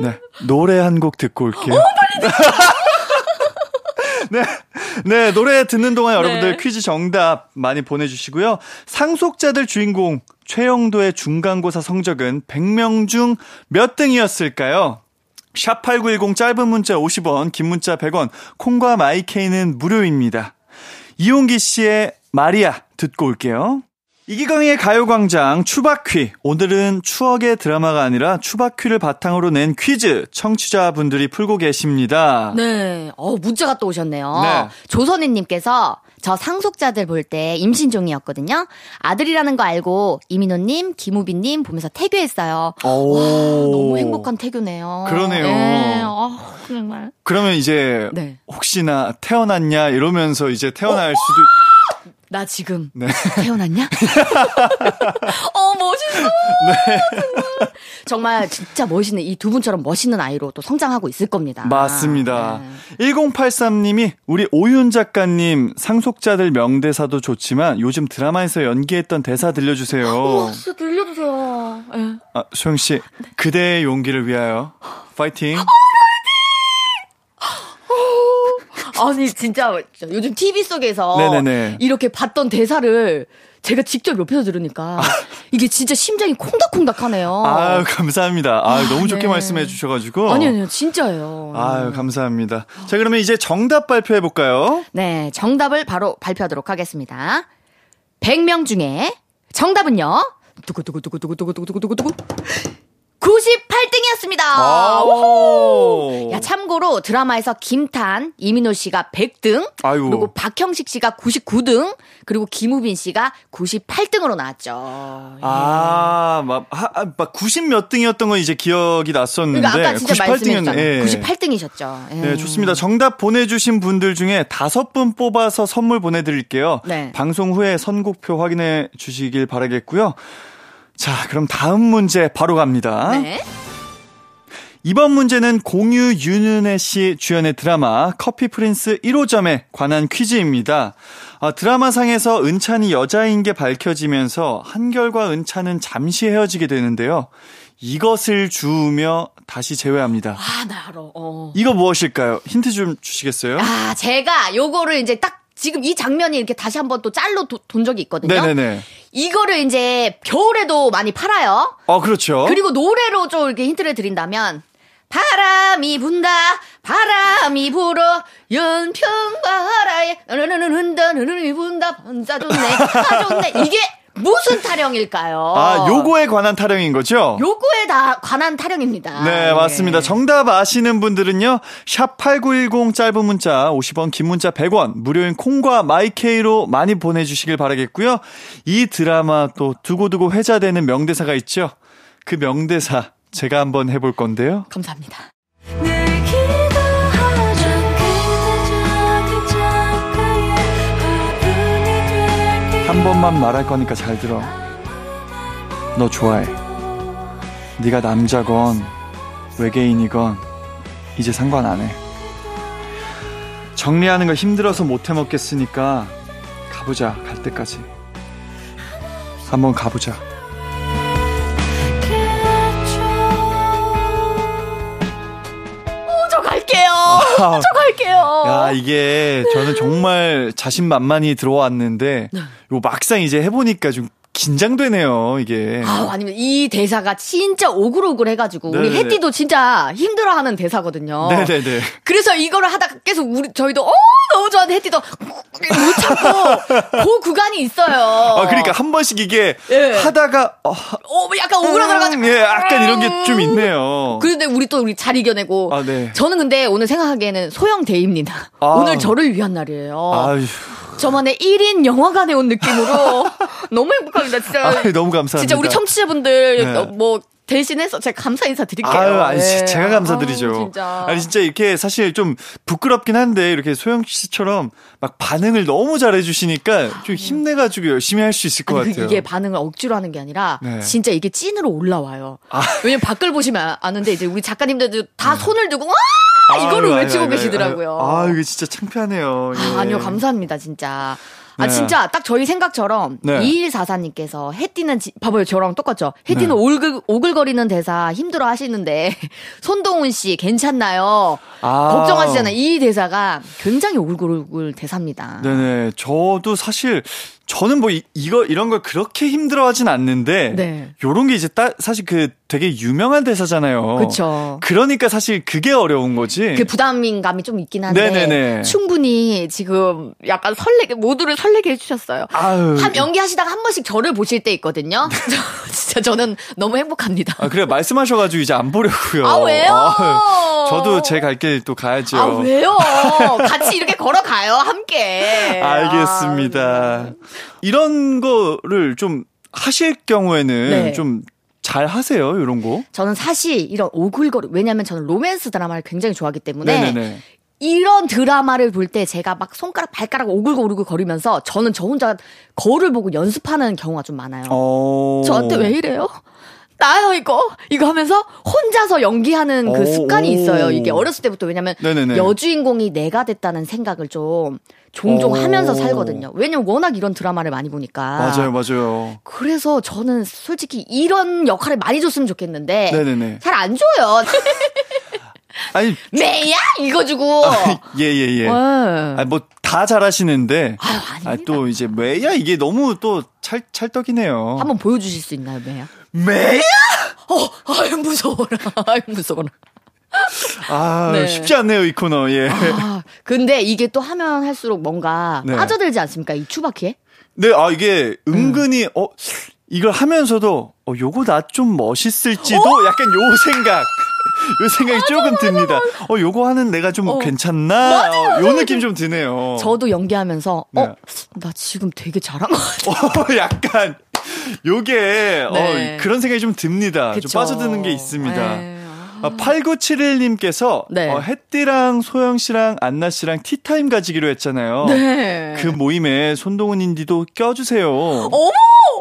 네. 노래 한 곡 듣고 올게요. 어, 네. 네, 노래 듣는 동안 네. 여러분들 퀴즈 정답 많이 보내주시고요. 상속자들 주인공 최영도의 중간고사 성적은 100명 중 몇 등이었을까요? 샵8910 짧은 문자 50원, 긴 문자 100원, 콩과 마이케이는 무료입니다. 이용기 씨의 마리아 듣고 올게요. 이기광의 가요광장 추바퀴. 오늘은 추억의 드라마가 아니라 추바퀴를 바탕으로 낸 퀴즈 청취자분들이 풀고 계십니다. 네, 어 문자가 또 오셨네요. 네. 조선희님께서 저 상속자들 볼 때 임신종이었거든요. 아들이라는 거 알고 이민호님, 김우빈님 보면서 태교했어요. 오. 와, 너무 행복한 태교네요. 그러네요. 네, 아, 정말. 그러면 이제 네. 혹시나 태어났냐 이러면서 이제 태어날 수도 나 지금 네. 태어났냐? 어 멋있어. 네. 정말. 정말 진짜 멋있는 이 두 분처럼 멋있는 아이로 또 성장하고 있을 겁니다. 맞습니다. 네. 1083님이 우리 오윤 작가님 상속자들 명대사도 좋지만 요즘 드라마에서 연기했던 대사 들려주세요. 우와, 진짜 들려주세요. 예. 아, 소영 씨, 그대의 용기를 위하여 파이팅. 아니 진짜 요즘 TV 속에서 네네네. 이렇게 봤던 대사를 제가 직접 옆에서 들으니까 이게 진짜 심장이 콩닥콩닥하네요. 아유 감사합니다. 아유 아, 너무 아, 좋게 네. 말씀해 주셔가지고 아니 아니요 진짜예요. 아유 감사합니다. 자 그러면 이제 정답 발표해 볼까요? 네 정답을 바로 발표하도록 하겠습니다. 100명 중에 정답은요. 두구두구두구두구두구두구두구 98등이었습니다. 오. 야, 참고로 드라마에서 김탄, 이민호 씨가 100등, 아유. 그리고 박형식 씨가 99등, 그리고 김우빈 씨가 98등으로 나왔죠. 아, 막, 하, 아, 막90몇 등이었던 건 이제 기억이 났었는데. 그러니까 아까 진짜 98등이었네. 말씀해줬잖아요. 98등이셨죠. 예. 네, 좋습니다. 정답 보내주신 분들 중에 다섯 분 뽑아서 선물 보내드릴게요. 네. 방송 후에 선곡표 확인해 주시길 바라겠고요. 자, 그럼 다음 문제 바로 갑니다. 네. 이번 문제는 공유 윤은혜 씨 주연의 드라마 커피 프린스 1호점에 관한 퀴즈입니다. 아, 드라마상에서 은찬이 여자인 게 밝혀지면서 한결과 은찬은 잠시 헤어지게 되는데요. 이것을 주우며 다시 재회합니다. 아, 나 알아. 어. 이거 무엇일까요? 힌트 좀 주시겠어요? 아, 제가 요거를 이제 딱 지금 이 장면이 이렇게 다시 한번 또 짤로 도- 돈 적이 있거든요. 네네네. 이거를 이제 겨울에도 많이 팔아요. 어, 그렇죠. 그리고 노래로 좀 이렇게 힌트를 드린다면 바람이 분다 바람이 불어 연평바라에 흐르는 흔다 흐르는 분다 번사 좋네 아 좋네 이게 무슨 타령일까요? 아, 요거에 관한 타령인 거죠? 요거에 다 관한 타령입니다. 네, 예. 맞습니다. 정답 아시는 분들은요, 샵 8910 짧은 문자 50원, 긴 문자 100원, 무료인 콩과 마이케이로 많이 보내 주시길 바라겠고요. 이 드라마 또 두고두고 회자되는 명대사가 있죠? 그 명대사 제가 한번 해볼 건데요. 감사합니다. 번만 말할 거니까 잘 들어. 너 좋아해. 네가 남자건 외계인이건 이제 상관 안 해. 정리하는 거 힘들어서 못 해 먹겠으니까 가보자. 갈 때까지. 한번 가보자. 아. 저 갈게요. 야, 이게 저는 정말 자신만만히 들어왔는데 요 막상 이제 해보니까 좀 긴장되네요, 이게. 아, 아니면 이 대사가 진짜 오글오글 해가지고 우리 네네네. 해띠도 진짜 힘들어하는 대사거든요. 네네네. 그래서 이거를 하다가 계속 우리 저희도 어 너무 좋아하는데 해띠도 못 참고 그 구간이 있어요. 아, 그러니까 한 번씩 이게 예. 하다가, 어, 어 약간 오그라들어가지고 예, 약간 이런 게 좀 있네요. 그런데 우리 또 우리 잘 이겨내고 아, 네. 저는 근데 오늘 생각하기에는 소영대입니다. 아. 오늘 저를 위한 날이에요. 아유, 저만의 1인 영화관에 온 느낌으로 너무 행복합니다. 진짜. 아유, 너무 감사합니다. 진짜 우리 청취자분들 네. 어, 뭐 대신해서 제가 감사 인사 드릴게요. 아유, 아니, 네. 제가 감사드리죠. 아유, 진짜. 아니, 진짜 이렇게 사실 좀 부끄럽긴 한데, 이렇게 소영 씨처럼 막 반응을 너무 잘해주시니까 좀 힘내가지고 열심히 할 수 있을 것 아니, 그 같아요. 이게 반응을 억지로 하는 게 아니라 네. 진짜 이게 찐으로 올라와요. 아. 왜냐면 밖을 보시면 아- 아는데 이제 우리 작가님들도 다 손을 들고 와 이거를 네. 아유, 외치고 아유, 계시더라고요. 아유, 아, 이게 진짜 창피하네요. 예. 아, 아니요, 감사합니다, 진짜. 아, 네. 진짜 딱 저희 생각처럼 네. 2144님께서 해띠는, 지- 봐봐요, 저랑 똑같죠? 해띠는 네. 오글, 오글거리는 대사 힘들어 하시는데, 손동훈 씨 괜찮나요? 아. 걱정하시잖아요. 이 대사가 굉장히 오글오글 대사입니다. 네네. 저도 사실 저는 뭐 이, 이거 이런 걸 그렇게 힘들어하진 않는데 네. 요런 게 이제 따, 사실 그 되게 유명한 대사잖아요. 그쵸. 그러니까 사실 그게 어려운 거지. 그 부담감이 좀 있긴 한데 네네네. 충분히 지금 약간 설레게 모두를 설레게 해주셨어요. 아유. 한 연기하시다가 한 번씩 저를 보실 때 있거든요. 저- 진짜 저는 너무 행복합니다. 아 그래 말씀하셔가지고 이제 안 보려고요. 아, 왜요? 아유, 저도 제 갈 길 또 가야죠. 아 왜요? 같이 이렇게 걸어가요 함께. 알겠습니다. 이런 거를 좀 하실 경우에는 네. 좀잘 하세요, 이런 거. 저는 사실 이런 오글거리 왜냐면 저는 로맨스 드라마를 굉장히 좋아하기 때문에 네네네. 이런 드라마를 볼 때 제가 막 손가락 발가락 오글오글 거리면서 저는 저 혼자 거울을 보고 연습하는 경우가 좀 많아요. 어. 저한테 왜 이래요? 나요 이거 이거 하면서 혼자서 연기하는 그 오, 습관이 있어요. 오. 이게 어렸을 때부터 왜냐면 네네네. 여주인공이 내가 됐다는 생각을 좀 종종 오. 하면서 살거든요. 왜냐면 워낙 이런 드라마를 많이 보니까. 맞아요, 맞아요. 그래서 저는 솔직히 이런 역할을 많이 줬으면 좋겠는데 네네네. 잘안 줘요. 아니, 매야 이거 주고. 예, 예, 예. 네. 아, 뭐, 다 잘하시는데. 아유, 아, 아닙니다. 또 이제, 매야, 이게 너무 또 찰, 찰떡이네요. 한번 보여주실 수 있나요, 매야? 매야? 어, 아유 무서워라. 아유 무서워라. 아, 네. 쉽지 않네요, 이 코너, 예. 아, 근데 이게 또 하면 할수록 뭔가 네. 빠져들지 않습니까? 이 추바키에? 네, 아, 이게 음. 은근히, 어, 이걸 하면서도, 어, 요거 나 좀 멋있을지도 약간 요 생각. 요 생각이 조금 듭니다. 어, 요거 하는 내가 좀 괜찮나? 어, 요 느낌 좀 드네요. 저도 연기하면서 네. 어, 나 지금 되게 잘한 것 같아. 어, 약간, 요게, 네. 어, 그런 생각이 좀 듭니다. 그쵸. 좀 빠져드는 게 있습니다. 네. 아, 8971님께서 네. 어, 햇띠랑 소영 씨랑 안나 씨랑 티타임 가지기로 했잖아요. 네. 그 모임에 손동훈 인디도 껴주세요. 어머!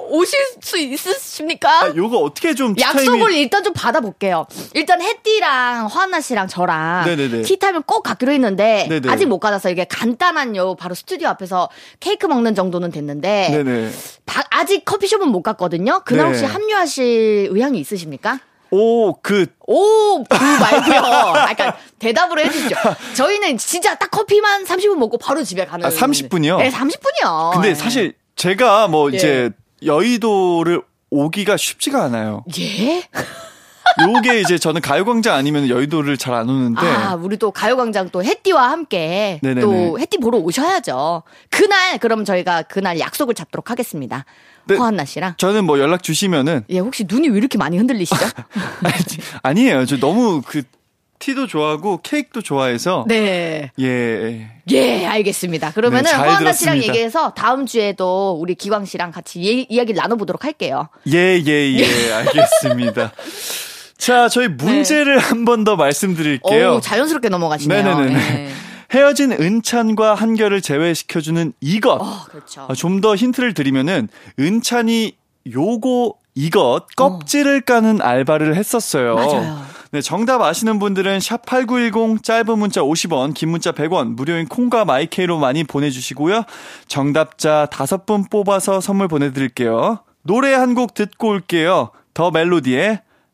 오실 수 있으십니까? 아, 요거 어떻게 좀 티타임이 약속을 일단 좀 받아볼게요. 일단 혜띠랑 화나 씨랑 저랑 네네네. 티타임을 꼭 갖기로 했는데 네네. 아직 못 가서 이게 간단한 요. 바로 스튜디오 앞에서 케이크 먹는 정도는 됐는데. 바- 아직 커피숍은 못 갔거든요. 그날 네. 혹시 합류하실 의향이 있으십니까? 오, 그, 오, 그 말고요. 약간 대답으로 해주십시오. 저희는 진짜 딱 커피만 30분 먹고 바로 집에 가는. 아, 30분 이요? 네, 30분이요. 근데 사실 제가 뭐 예. 이제 여의도를 오기가 쉽지가 않아요. 예? 요게 이제 저는 가요광장 아니면 여의도를 잘 안 오는데. 아, 우리 또 가요광장 또 해띠와 함께 네네네. 또 해띠 보러 오셔야죠. 그날 그럼 저희가 그날 약속을 잡도록 하겠습니다. 네. 허한나 씨랑. 저는 뭐 연락 주시면은 예, 혹시 눈이 왜 이렇게 많이 흔들리시죠? 아니에요. 저 너무 그 티도 좋아하고 케이크도 좋아해서 네. 예. 예, 알겠습니다. 그러면은 네, 잘 허한나 씨랑. 얘기해서 다음 주에도 우리 기광 씨랑 같이 예- 이야기를 나눠 보도록 할게요. 예, 예, 예. 알겠습니다. 자, 저희 문제를 한번 더 말씀드릴게요. 오, 자연스럽게 넘어가시네요. 네네네. 네. 헤어진 은찬과 한결을 제외시켜주는 이것. 어, 그렇죠. 좀 더 힌트를 드리면은 은찬이 요거 이것 껍질을 까는 알바를 했었어요. 맞아요. 네, 정답 아시는 분들은 샵 8910 짧은 문자 50원, 긴 문자 100원, 무료인 콩과 마이케이로 많이 보내주시고요. 정답자 5분 뽑아서 선물 보내드릴게요. 노래 한 곡 듣고 올게요. 더 멜로디의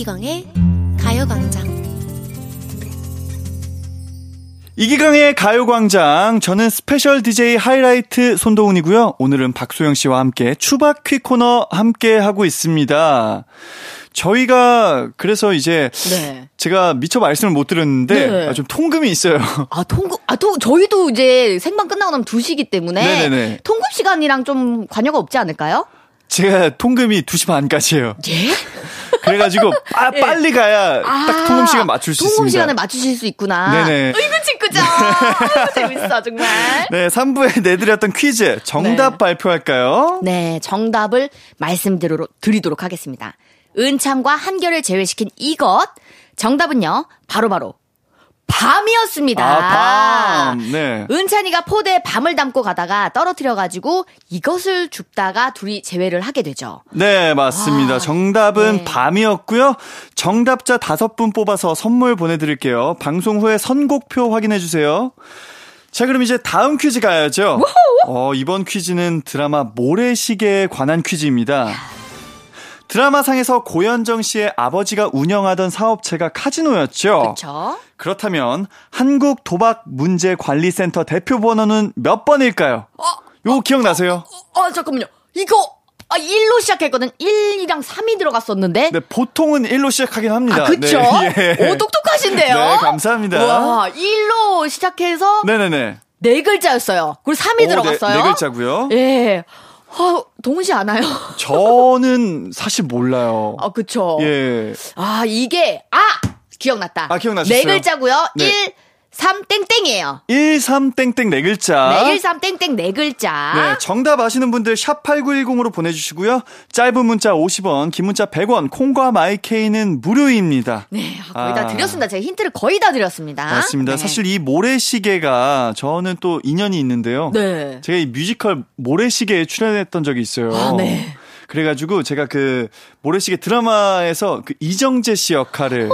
이기광의 가요광장 이기광의 가요광장. 저는 special DJ 하이라이트 손동운이고요. 오늘은 박소영 씨와 함께 추박퀴 코너 함께 하고 있습니다. 저희가 그래서 이제 네. 제가 미처 말씀을 못 드렸는데 네. 아, 좀 통금이 있어요. 아, 통금, 아, 또, 저희도 이제 생방 끝나고 나면 2시기 때문에. 네네네. 통금 시간이랑 좀 관여가 없지 않을까요? 제가 통금이 2시 반까지예요. 예? 그래가지고 아, 빨리 가야 딱 통금 시간 맞출 수 아, 통금 있습니다. 시간에 맞추실 수 있구나. 네네. 어이구, 친구죠. 재밌어, 정말. 네, 3부에 내드렸던 퀴즈 정답 네. 발표할까요? 네, 정답을 말씀드리도록 드리도록 하겠습니다. 은창과 한결을 제외시킨 이것. 정답은요, 바로바로 밤이었습니다. 아, 밤. 네. 은찬이가 포대에 밤을 담고 가다가 떨어뜨려가지고 이것을 줍다가 둘이 재회를 하게 되죠. 네, 맞습니다. 아, 정답은 네. 밤이었고요. 정답자 다섯 분 뽑아서 선물 보내드릴게요. 방송 후에 선곡표 확인해주세요. 자, 그럼 이제 다음 퀴즈 가야죠. 어, 이번 퀴즈는 드라마 모래시계에 관한 퀴즈입니다. 드라마상에서 고현정 씨의 아버지가 운영하던 사업체가 카지노였죠. 그렇죠? 그렇다면 한국 도박 문제 관리센터 대표 번호는 몇 번일까요? 요거 기억나세요? 어, 잠깐만요. 이거 아 1로 시작했거든. 1이랑 3이 들어갔었는데. 네, 보통은 1로 시작하긴 합니다. 아, 그쵸? 네, 예. 오, 똑똑하신데요? 네, 감사합니다. 와, 1로 시작해서 네네네. 네 글자였어요. 그리고 3이 오, 들어갔어요. 네, 네 글자고요. 예. 어, 동훈 씨 아나요? 저는 사실 몰라요. 아, 그쵸. 예. 아, 이게, 아! 기억났다. 아, 기억나셨어요? 네 글자고요. 네. 1, 3 땡땡이에요. 13땡땡 네 글자. 네, 1, 3 땡땡 네 글자. 네, 정답 아시는 분들 샵 8910으로 보내주시고요. 짧은 문자 50원, 긴 문자 100원, 콩과 마이케이는 무료입니다. 네, 아, 거의 다 아. 드렸습니다. 제가 힌트를 거의 다 드렸습니다. 맞습니다. 네. 사실 이 모래시계가 저는 또 인연이 있는데요. 네. 제가 이 뮤지컬 모래시계에 출연했던 적이 있어요. 아, 네. 그래가지고 제가 그 모래시계 드라마에서 그 이정재 씨 역할을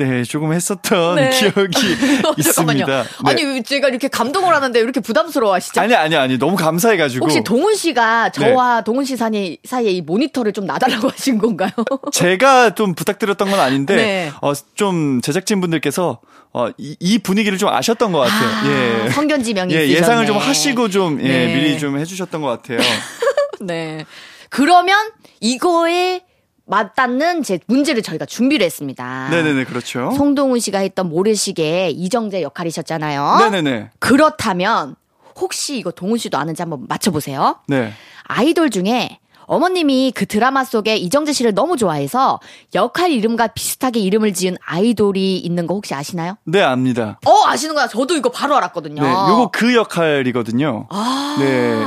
네, 조금 했었던 어, 네. 기억이 있습니다. 잠깐만요. 네. 아니, 제가 이렇게 감동을 하는데 왜 이렇게 부담스러워 하시죠? 아니 아니 아니 너무 감사해가지고 혹시 동훈 씨가 네. 저와 동훈 씨 사이, 사이에 이 모니터를 좀 놔달라고 하신 건가요? 제가 좀 부탁드렸던 건 아닌데 네. 어, 좀 제작진 분들께서 어, 이, 이 분위기를 좀 아셨던 것 같아요. 아, 예. 성견지명이 예. 예상을 좀 하시고 좀 예, 네. 미리 좀 해주셨던 것 같아요. 네. 그러면 이거에 맞닿는 제 문제를 저희가 준비를 했습니다. 네네네 그렇죠. 송동훈 씨가 했던 모래시계 이정재 역할이셨잖아요. 네네네. 그렇다면 혹시 이거 동훈 씨도 아는지 한번 맞춰보세요. 네. 아이돌 중에 어머님이 그 드라마 속에 이정재 씨를 너무 좋아해서 역할 이름과 비슷하게 이름을 지은 아이돌이 있는 거 혹시 아시나요? 네 압니다. 어 아시는 거야. 저도 이거 바로 알았거든요. 네, 요거 그 역할이거든요. 아, 네.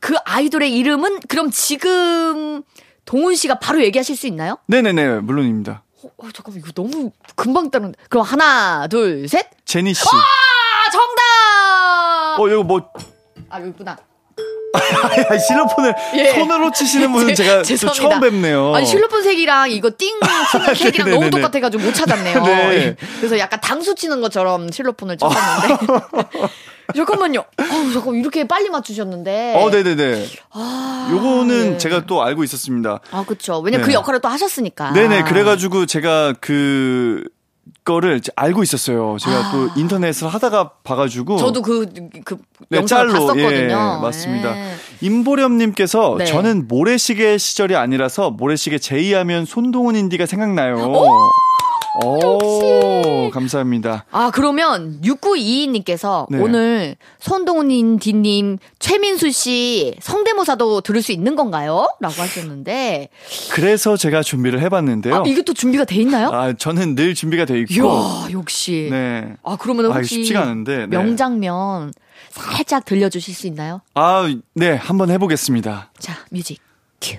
그 아이돌의 이름은 그럼 지금 동훈 씨가 바로 얘기하실 수 있나요? 네네네, 물론입니다. 어, 어, 잠깐만 이거 너무 금방 따는. 그럼 하나, 둘, 셋. 제니 씨. 아 정답. 어, 이거 뭐, 아 여기 있구나. 아, 실로폰을 예. 손으로 치시는 분은 제가 또 죄송합니다. 처음 뵙네요. 아니 실로폰 색이랑 이거 띵 치는 색이랑 너무 네네네네. 똑같아가지고 못 찾았네요. 네. 예. 그래서 약간 당수 치는 것처럼 실로폰을 쳤었는데. 잠깐만요. 어, 잠깐 이렇게 빨리 맞추셨는데. 어, 네네네. 아, 요거는 네. 제가 또 알고 있었습니다. 아, 그쵸. 왜냐면 네. 그 역할을 또 하셨으니까. 네네. 그래가지고 제가 그, 거를 알고 있었어요. 제가 또 인터넷을 하다가 봐가지고. 아. 저도 그, 그, 네, 짤로. 봤었거든요. 예, 맞습니다. 예. 임보렴님께서 네. 저는 모래시계 시절이 아니라서 모래시계 제의하면 손동훈 인디가 생각나요. 오, 감사합니다. 아, 그러면 6922님께서 네. 오늘 손동훈 디님, 최민수 씨 성대모사도 들을 수 있는 건가요? 라고 하셨는데. 그래서 제가 준비를 해봤는데요. 아, 이게 또 준비가 돼 있나요? 아, 저는 늘 준비가 돼 있고. 이야, 역시. 네. 아, 그러면 아, 혹시 쉽지가 않은데. 네. 명장면 살짝 들려주실 수 있나요? 아, 네, 한번 해보겠습니다. 자, 뮤직 큐.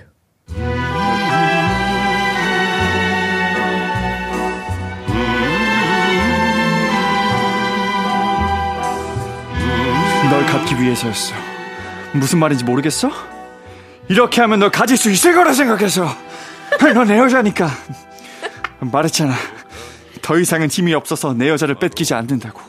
널 갖기 위해서였어. 무슨 말인지 모르겠어? 이렇게 하면 널 가질 수 있을 거라 생각해서. 넌 내 여자니까. 말했잖아. 더 이상은 힘이 없어서 내 여자를 뺏기지 않는다고.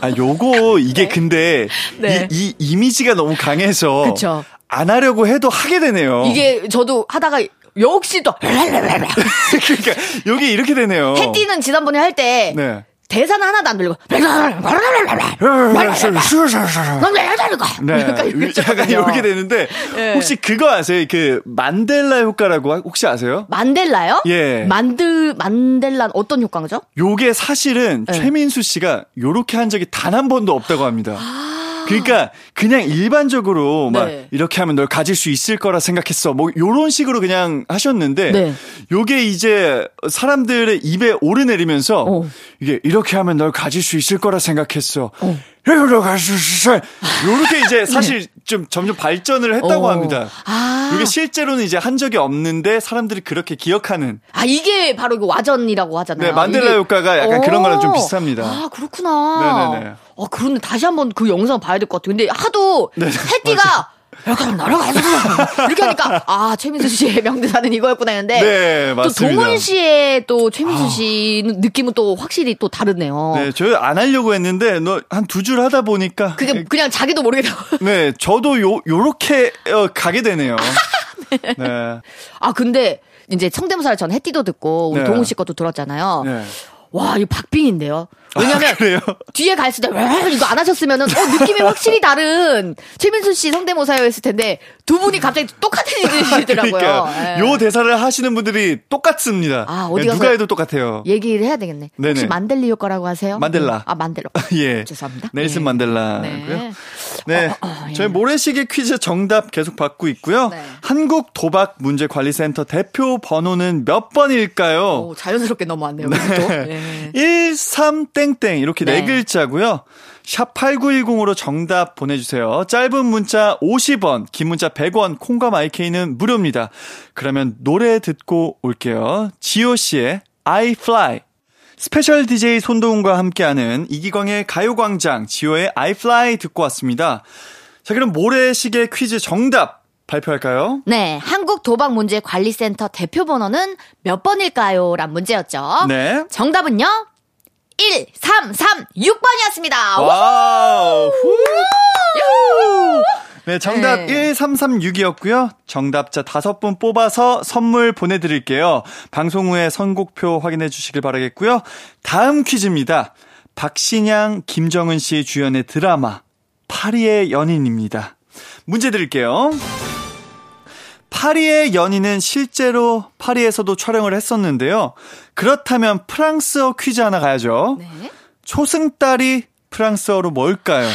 아, 요거 이게 네. 근데 네. 이, 이 이미지가 너무 강해서 그쵸. 안 하려고 해도 하게 되네요. 이게 저도 하다가 역시 또 그러니까, 여기 이렇게 되네요. 해띠는 지난번에 할 때 네. 대사는 하나도 안 들리고 네. 약간 이렇게 되는데 네. 혹시 그거 아세요? 그 만델라 효과라고 혹시 아세요? 만델라요? 예. 만들 만델라 어떤 효과죠? 요게 사실은 네. 최민수 씨가 요렇게 한 적이 단 한 번도 없다고 합니다. 그러니까 그냥 일반적으로 막 네. 이렇게 하면 널 가질 수 있을 거라 생각했어. 뭐 요런 식으로 그냥 하셨는데 네. 요게 이제 사람들의 입에 오르내리면서 어. 이게 이렇게 하면 널 가질 수 있을 거라 생각했어. 이걸로 갈수 있어. 요렇게 이제 사실 좀 점점 발전을 했다고 네. 어. 합니다. 아. 이게 실제로는 이제 한 적이 없는데 사람들이 그렇게 기억하는 아 이게 바로 그 와전이라고 하잖아요. 네, 만델라 이게- 효과가 약간 그런 거랑 좀 비슷합니다. 아 그렇구나. 네네네. 아 그런데 다시 한번 그 영상 봐야 될 것 같아요. 근데 하도 네, 해띠가 이렇게 하면 날아가서 이렇게 하니까 아 최민수 씨의 명대사는 이거였구나 했는데 네, 또 맞습니다. 아. 동훈 씨의 또 최민수 씨 느낌은 또 확실히 또 다르네요. 네, 저 안 하려고 했는데 너 한 두 줄 하다 보니까 그게 그냥 자기도 모르게 나. 네, 저도 요 요렇게 어, 가게 되네요. 네. 아 근데 이제 성대모사를 전 해띠도 듣고 우리 네. 동훈 씨 것도 들었잖아요. 네. 와, 이거 박빙인데요. 왜냐면 아? 뒤에 갈수록 이거 안 하셨으면은 어 느낌이 확실히 다른 최민수 씨 성대모사였을 텐데 두 분이 갑자기 똑같은 일이시더라고요. 그러니까 예. 요 대사를 하시는 분들이 똑같습니다. 아, 어디 네, 가서 누가 해도 똑같아요. 얘기를 해야 되겠네. 네네. 혹시 만델리 효과라고 하세요? 만델라. 아, 만델라. 예. 죄송합니다. 넬슨 네. 만델라고요. 네. 네. 어, 어, 예. 저희 모래시계 퀴즈 정답 계속 받고 있고요. 네. 한국 도박 문제 관리센터 대표 번호는 몇 번일까요? 오, 자연스럽게 넘어왔네요. 네. 또. 예. 13 땡땡 이렇게 네. 네. 글자고요. 샵 8910으로 정답 보내주세요. 짧은 문자 50원, 긴 문자 100원, 콩과 마이케이는 무료입니다. 그러면 노래 듣고 올게요. 지오씨의 I Fly. special DJ 손동운과 함께하는 이기광의 가요광장, 지오의 I Fly 듣고 왔습니다. 자, 그럼 모래시계 퀴즈 정답 발표할까요? 네, 한국 도박 문제 관리센터 대표 번호는 몇 번일까요? 란 문제였죠. 네. 정답은요? 1336번이었습니다. Wow! 후! 네, 정답 네. 1336이었고요. 정답자 5분 뽑아서 선물 보내드릴게요. 방송 후에 선곡표 확인해 주시길 바라겠고요. 다음 퀴즈입니다. 박신양, 김정은 씨 주연의 드라마 파리의 연인입니다. 문제 드릴게요. 파리의 연인은 실제로 파리에서도 촬영을 했었는데요. 그렇다면 프랑스어 퀴즈 하나 가야죠. 네. 초승달이 프랑스어로 뭘까요?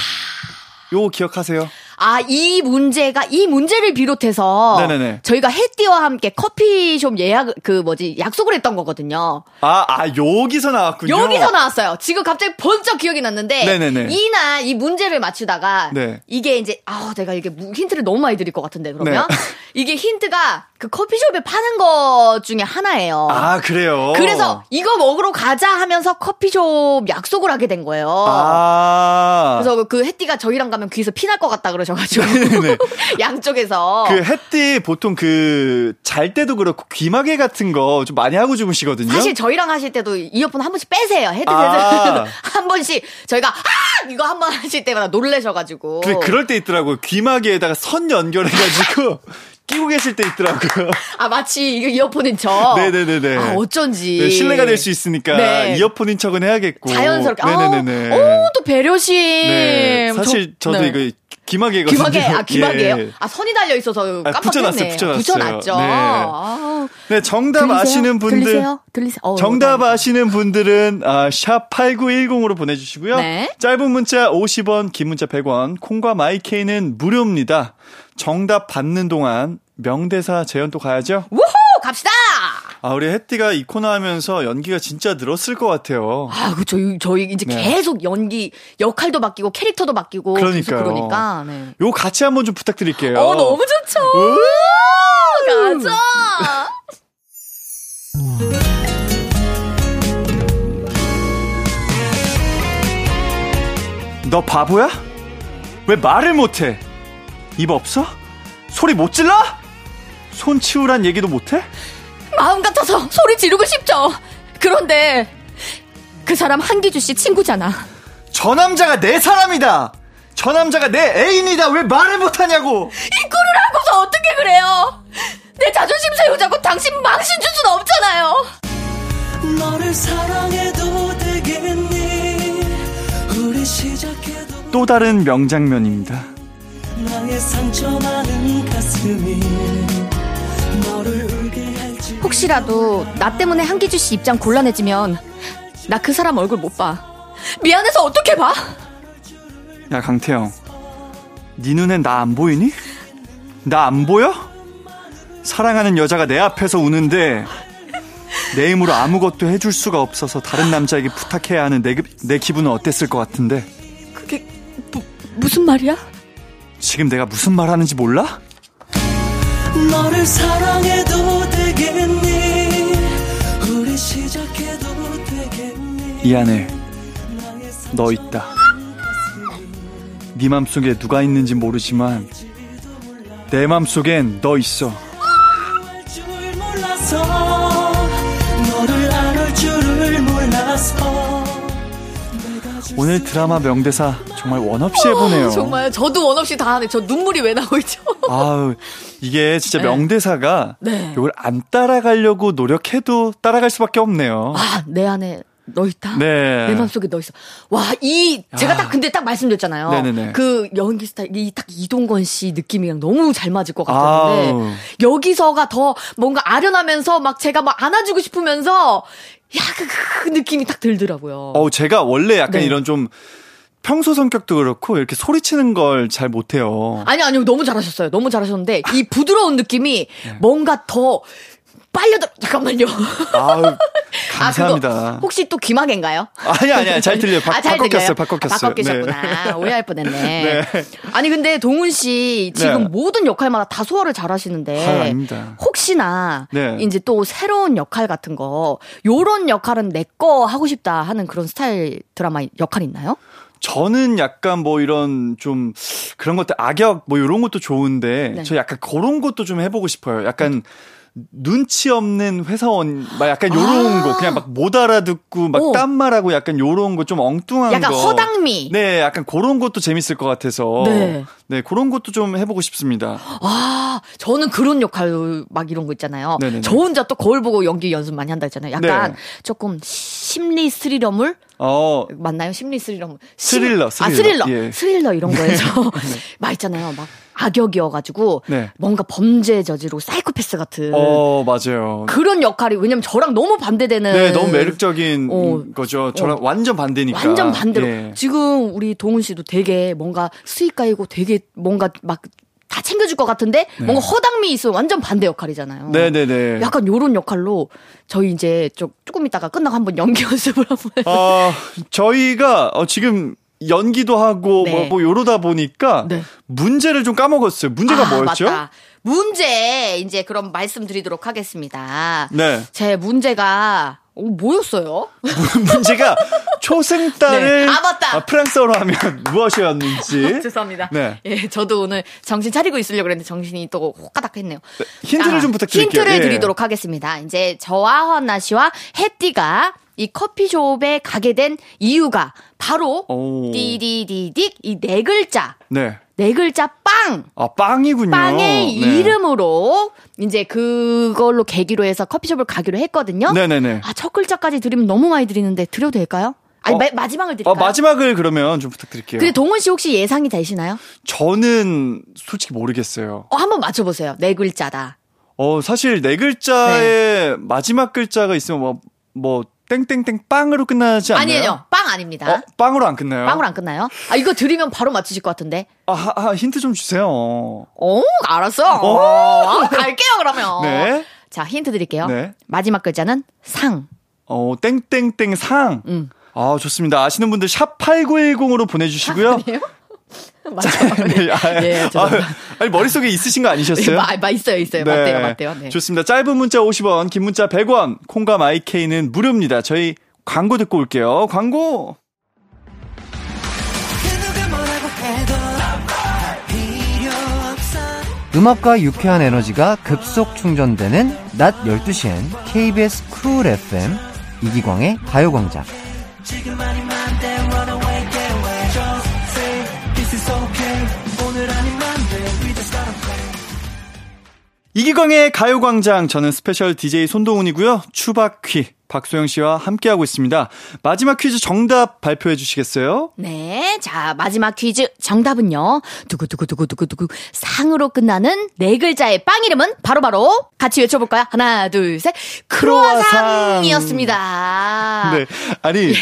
요거 기억하세요? 아, 이 문제가, 이 문제를 비롯해서. 네네네. 저희가 혜띠와 함께 커피숍 예약, 그 뭐지, 약속을 했던 거거든요. 아, 아, 여기서 나왔군요. 여기서 나왔어요. 지금 갑자기 번쩍 기억이 났는데. 네네네. 이날 이 문제를 맞추다가. 네. 이게 이제, 아 내가 이게 무- 힌트를 너무 많이 드릴 것 같은데, 그러면. 네. 이게 힌트가 그 커피숍에 파는 것 중에 하나예요. 아, 그래요? 그래서 이거 먹으러 가자 하면서 커피숍 약속을 하게 된 거예요. 아. 그래서 그 혜띠가 저희랑 가면 귀에서 피날 것 같다 그러셔가지고 양쪽에서 그 햇띠 보통 그 잘 때도 그렇고 귀마개 같은 거 좀 많이 하고 주무시거든요. 사실 저희랑 하실 때도 이어폰 한 번씩 빼세요. 헤드셋을 아. 한 번씩 저희가 아 이거 한 번 하실 때마다 놀래셔가지고. 그 그럴 때 있더라고요. 귀마개에다가 선 연결해가지고 끼고 계실 때 있더라고요. 아 마치 이거 이어폰인 척. 네네네네. 아 어쩐지. 네, 신뢰가 될 수 있으니까 네. 이어폰인 척은 해야겠고. 자연스럽게. 네네네네. 아, 오또 배려심. 네. 사실 저- 도 네. 이거 귀마개거든요. 귀마개 아 귀마개요? 예. 아 선이 달려 있어서 아, 깜빡했네. 붙여놨어요, 붙여놨어요. 붙여놨죠. 네. 아, 네, 정답 들리세요? 아시는 분들. 들리세요? 들리세요? 어, 정답 다행이다. 아시는 분들은 아, 샵 8910으로 보내주시고요. 네. 짧은 문자 50원, 긴 문자 100원, 콩과 마이케이는 무료입니다. 정답 받는 동안 명대사 재연 또 가야죠? 우후 갑시다. 아, 우리 혜띠가 이 코너 하면서 연기가 진짜 늘었을 것 같아요. 아, 그쵸. 저희 이제 네. 계속 연기, 역할도 바뀌고, 캐릭터도 바뀌고. 그러니까요. 그러니까, 네. 요 같이 한번 좀 부탁드릴게요. 어, 너무 좋죠. 가자. 너 바보야? 왜 말을 못해? 입 없어? 소리 못 질러? 손 치우란 얘기도 못해? 마음 같아서 소리 지르고 싶죠. 그런데, 그 사람 한기주 씨 친구잖아. 저 남자가 내 사람이다! 저 남자가 내 애인이다! 왜 말을 못하냐고! 이 꼴을 하고서 어떻게 그래요? 내 자존심 세우자고 당신 망신 줄 순 없잖아요. 너를 사랑해도 되겠니 우리 시작해도 또 다른 명장면입니다. 혹시라도 나 때문에 한기주 씨 입장 곤란해지면 나 그 사람 얼굴 못 봐. 미안해서 어떻게 봐? 야, 강태영. 네 눈엔 나 안 보이니? 나 안 보여? 사랑하는 여자가 내 앞에서 우는데 내 힘으로 아무것도 해줄 수가 없어서 다른 남자에게 부탁해야 하는 내, 기- 내 기분은 어땠을 것 같은데 그게 무, 무슨 말이야? 지금 내가 무슨 말 하는지 몰라? 이 안에 너 있다. 네 맘속에 누가 있는지 모르지만 내 맘속엔 너 있어. 오늘 드라마 명대사 정말 원 없이 해보네요. 정말 저도 원 없이 다 하네. 저 눈물이 왜 나오죠? 아우, 이게 진짜 네. 명대사가 네. 이걸 안 따라가려고 노력해도 따라갈 수밖에 없네요. 아, 내 안에 너 있다. 네. 내 마음속에 너 있어. 와, 이 제가 딱 근데 딱 말씀드렸잖아요. 네네네. 그 연기 스타일 이딱 이동건 씨 느낌이랑 너무 잘 맞을 것 같았는데 아우. 여기서가 더 뭔가 아련하면서 막 제가 막 안아주고 싶으면서 야, 그, 그 느낌이 딱 들더라고요. 어, 제가 원래 약간 네. 이런 좀 평소 성격도 그렇고 이렇게 소리치는 걸 잘 못해요. 아니 아니요 너무 잘하셨어요. 너무 잘하셨는데 이 부드러운 느낌이 네. 뭔가 더 빨려들 잠깐만요. 아우, 아, 감사합니다. 그거 혹시 또 귀마개인가요? 아니, 아니, 잘 들려요. 바, 아, 잘? 꼈어요, 바꿔 꼈어요. 바꿔 끼셨구나. 오해할 뻔했네. 네. 아니 근데 동훈 씨 지금 네. 모든 역할마다 다 소화를 잘하시는데 아, 아닙니다. 혹시나 네. 이제 또 새로운 역할 같은 거 요런 역할은 내 거 하고 싶다 하는 그런 스타일 드라마 역할 있나요? 저는 약간 뭐 이런 좀 그런 것들 악역 뭐 이런 것도 좋은데 네. 저 약간 그런 것도 좀 해보고 싶어요. 약간 눈치 없는 회사원 막 약간 요런 아. 거 그냥 막 못 알아듣고 막 오. 딴말하고 약간 요런 거 좀 엉뚱한 약간 거 허당미. 네 약간 그런 것도 재밌을 것 같아서 네. 네 그런 것도 좀 해보고 싶습니다. 아, 저는 그런 역할 막 이런 거 있잖아요. 네네네. 저 혼자 또 거울 보고 연기 연습 많이 한다 했잖아요. 약간 네. 조금 심리 스리러물 어 맞나요? 심리 스리러물. 심- 스릴러, 아, 스릴러. 스릴러. 예. 스릴러 이런 거에서 막 있잖아요. 막 악역이어가지고 네. 뭔가 범죄 저지르고 사이코패스 같은 어, 맞아요. 그런 역할이 왜냐면 저랑 너무 반대되는 네, 너무 매력적인 어. 거죠. 저랑 완전 반대니까. 완전 반대로 예. 지금 우리 동훈 씨도 되게 뭔가 수익가이고 되게 뭔가 막 다 챙겨줄 것 같은데 뭔가 허당미 있어 완전 반대 역할이잖아요. 네, 네, 네. 약간 요런 역할로 저희 이제 좀 조금 있다가 끝나고 한번 연기 연습을 한번 아, 저희가 어, 지금 연기도 하고 네. 뭐, 뭐 요러다 보니까 네. 문제를 좀 까먹었어요. 문제가 아, 뭐였죠? 맞다. 문제 이제 그럼 말씀드리도록 하겠습니다. 네. 제 문제가 어, 뭐였어요? 문제가 초승달을 네. 아, 맞다. 프랑스어로 하면 무엇이었는지. 죄송합니다. 네. 예, 저도 오늘 정신 차리고 있으려고 그랬는데 정신이 또 호까닥했네요. 힌트를 좀 부탁드릴게요. 힌트를 예. 드리도록 하겠습니다. 이제 저와 허나 씨와 혜띠가 이 커피숍에 가게 된 이유가 바로 오. 띠디디딕 이 네 글자 네. 네 글자 빵 아, 빵이군요. 빵의 네. 이름으로 이제 그걸로 계기로 해서 커피숍을 가기로 했거든요. 네네네. 아, 첫 글자까지 드리면 너무 많이 드리는데 드려도 될까요? 아니, 어. 마, 마지막을 드릴까요? 어, 마지막을 그러면 좀 부탁드릴게요. 근데 동훈 씨 혹시 예상이 되시나요? 저는 솔직히 모르겠어요. 어, 한번 맞춰보세요. 네 글자다. 어, 사실 네 글자의 마지막 글자가 있으면 뭐, 뭐, 땡땡땡 빵으로 끝나지 않나요? 아니에요. 빵 아닙니다. 어, 빵으로 안 끝나요? 빵으로 안 끝나요? 아, 이거 드리면 바로 맞추실 것 같은데. 아, 하- 하, 힌트 좀 주세요. 어, 알았어. 어, 아, 갈게요, 그러면. 네. 자, 힌트 드릴게요. 네. 마지막 글자는 상. 어, 땡땡땡 상. 음. 아, 좋습니다. 아시는 분들 샵 8910으로 보내주시고요. 맞아요. 네, 아, 예, 아. 아니, 머릿속에 있으신 거 아니셨어요? 마, 마, 있어요, 있어요. 맞대요, 맞대요. 네. 좋습니다. 짧은 문자 50원, 긴 문자 100원, 콩과 마이케이는 무료입니다. 저희 광고 듣고 올게요. 광고! 음악과 유쾌한 에너지가 급속 충전되는 낮 12시엔 KBS Cool FM 이기광의 가요광장. 이기광의 가요광장, 저는 special DJ 손동운이고요. 추박퀴, 박소영 씨와 함께하고 있습니다. 마지막 퀴즈 정답 발표해 주시겠어요? 네. 자, 마지막 퀴즈 정답은요. 두구두구두구두구두구 상으로 끝나는 네 글자의 빵 이름은 바로 바로 같이 외쳐볼까요? 하나, 둘, 셋. 크로아상이었습니다. 네. 아니,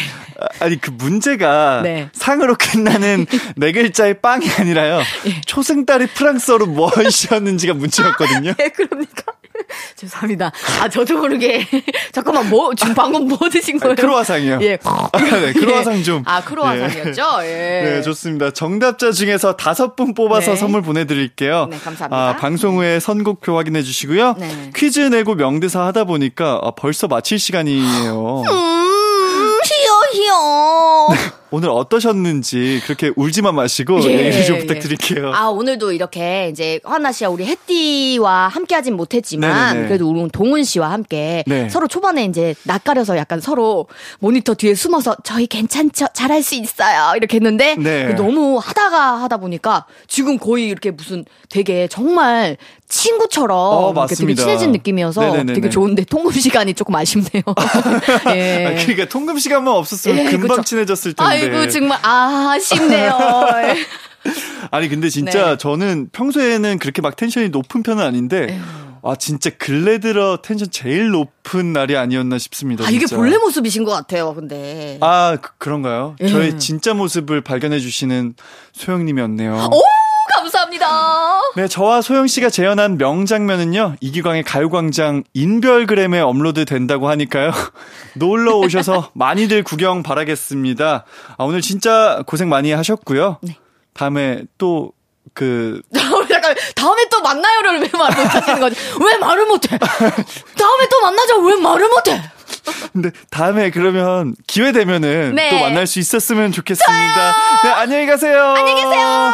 아니, 그 문제가 네. 상으로 끝나는 네 글자의 빵이 아니라요. 예. 초승달이 프랑스어로 무엇이었는지가 문제였거든요. 네, 그럽니까? 죄송합니다. 아, 저도 모르게. 잠깐만, 뭐, 지금 방금 뭐 드신 거예요? 크로아상이요. 예. 아, 네, 크로아상 좀. 아, 크로아상이었죠? 예. 네, 좋습니다. 정답자 중에서 다섯 분 뽑아서 네. 선물 보내드릴게요. 네, 감사합니다. 아, 방송 후에 선곡표 확인해 주시고요. 네. 퀴즈 내고 명대사 하다 보니까 아, 벌써 마칠 시간이에요. 음, 히어, 히어. 오늘 어떠셨는지 그렇게 울지만 마시고 예, 얘기 좀 예. 부탁드릴게요. 아, 오늘도 이렇게 이제 하나 씨와 우리 햇띠와 함께 하진 못했지만 네네네. 그래도 우리 동훈 씨와 함께 네. 서로 초반에 이제 낯가려서 약간 서로 모니터 뒤에 숨어서 저희 괜찮죠? 잘할 수 있어요. 이렇게 했는데 네. 너무 하다가 하다 보니까 지금 거의 이렇게 무슨 되게 정말 친구처럼 어, 이렇게 되게 맞습니다. 친해진 느낌이어서 네네네네. 되게 좋은데 통금 시간이 조금 아쉽네요. 예. 아, 그러니까 통금 시간만 없었으면 예, 금방 그쵸. 친해졌을 텐데. 아 이고 정말 아, 아쉽네요. 아니 근데 진짜 네. 저는 평소에는 그렇게 막 텐션이 높은 편은 아닌데 아 진짜 근래 들어 텐션 제일 높은 날이 아니었나 싶습니다. 아, 이게 진짜. 본래 모습이신 것 같아요, 근데. 아 그, 런가요 예. 저의 진짜 모습을 발견해 주시는 소영님이었네요. 오, 감사합니다. 네, 저와 소영 씨가 재현한 명장면은요, 이기광의 가요광장 인별그램에 업로드 된다고 하니까요. 놀러 오셔서 많이들 구경 바라겠습니다. 아, 오늘 진짜 고생 많이 하셨고요. 네. 다음에 또, 그, 잠깐 다음에 또 만나요를 왜말 못하시는 거지? 왜 말을 못해? 다음에 또 만나자 왜 말을 못해? 근데 다음에 그러면 기회 되면은 네. 또 만날 수 있었으면 좋겠습니다. 네, 안녕히 가세요. 안녕히 계세요.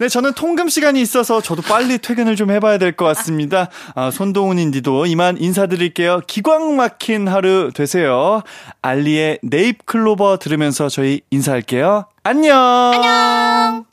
네, 저는 통금 시간이 있어서 저도 빨리 퇴근을 좀 해봐야 될 것 같습니다. 아, 손동훈 인디도 이만 인사드릴게요. 기광 막힌 하루 되세요. 알리의 네잎 클로버 들으면서 저희 인사할게요. 안녕. 안녕.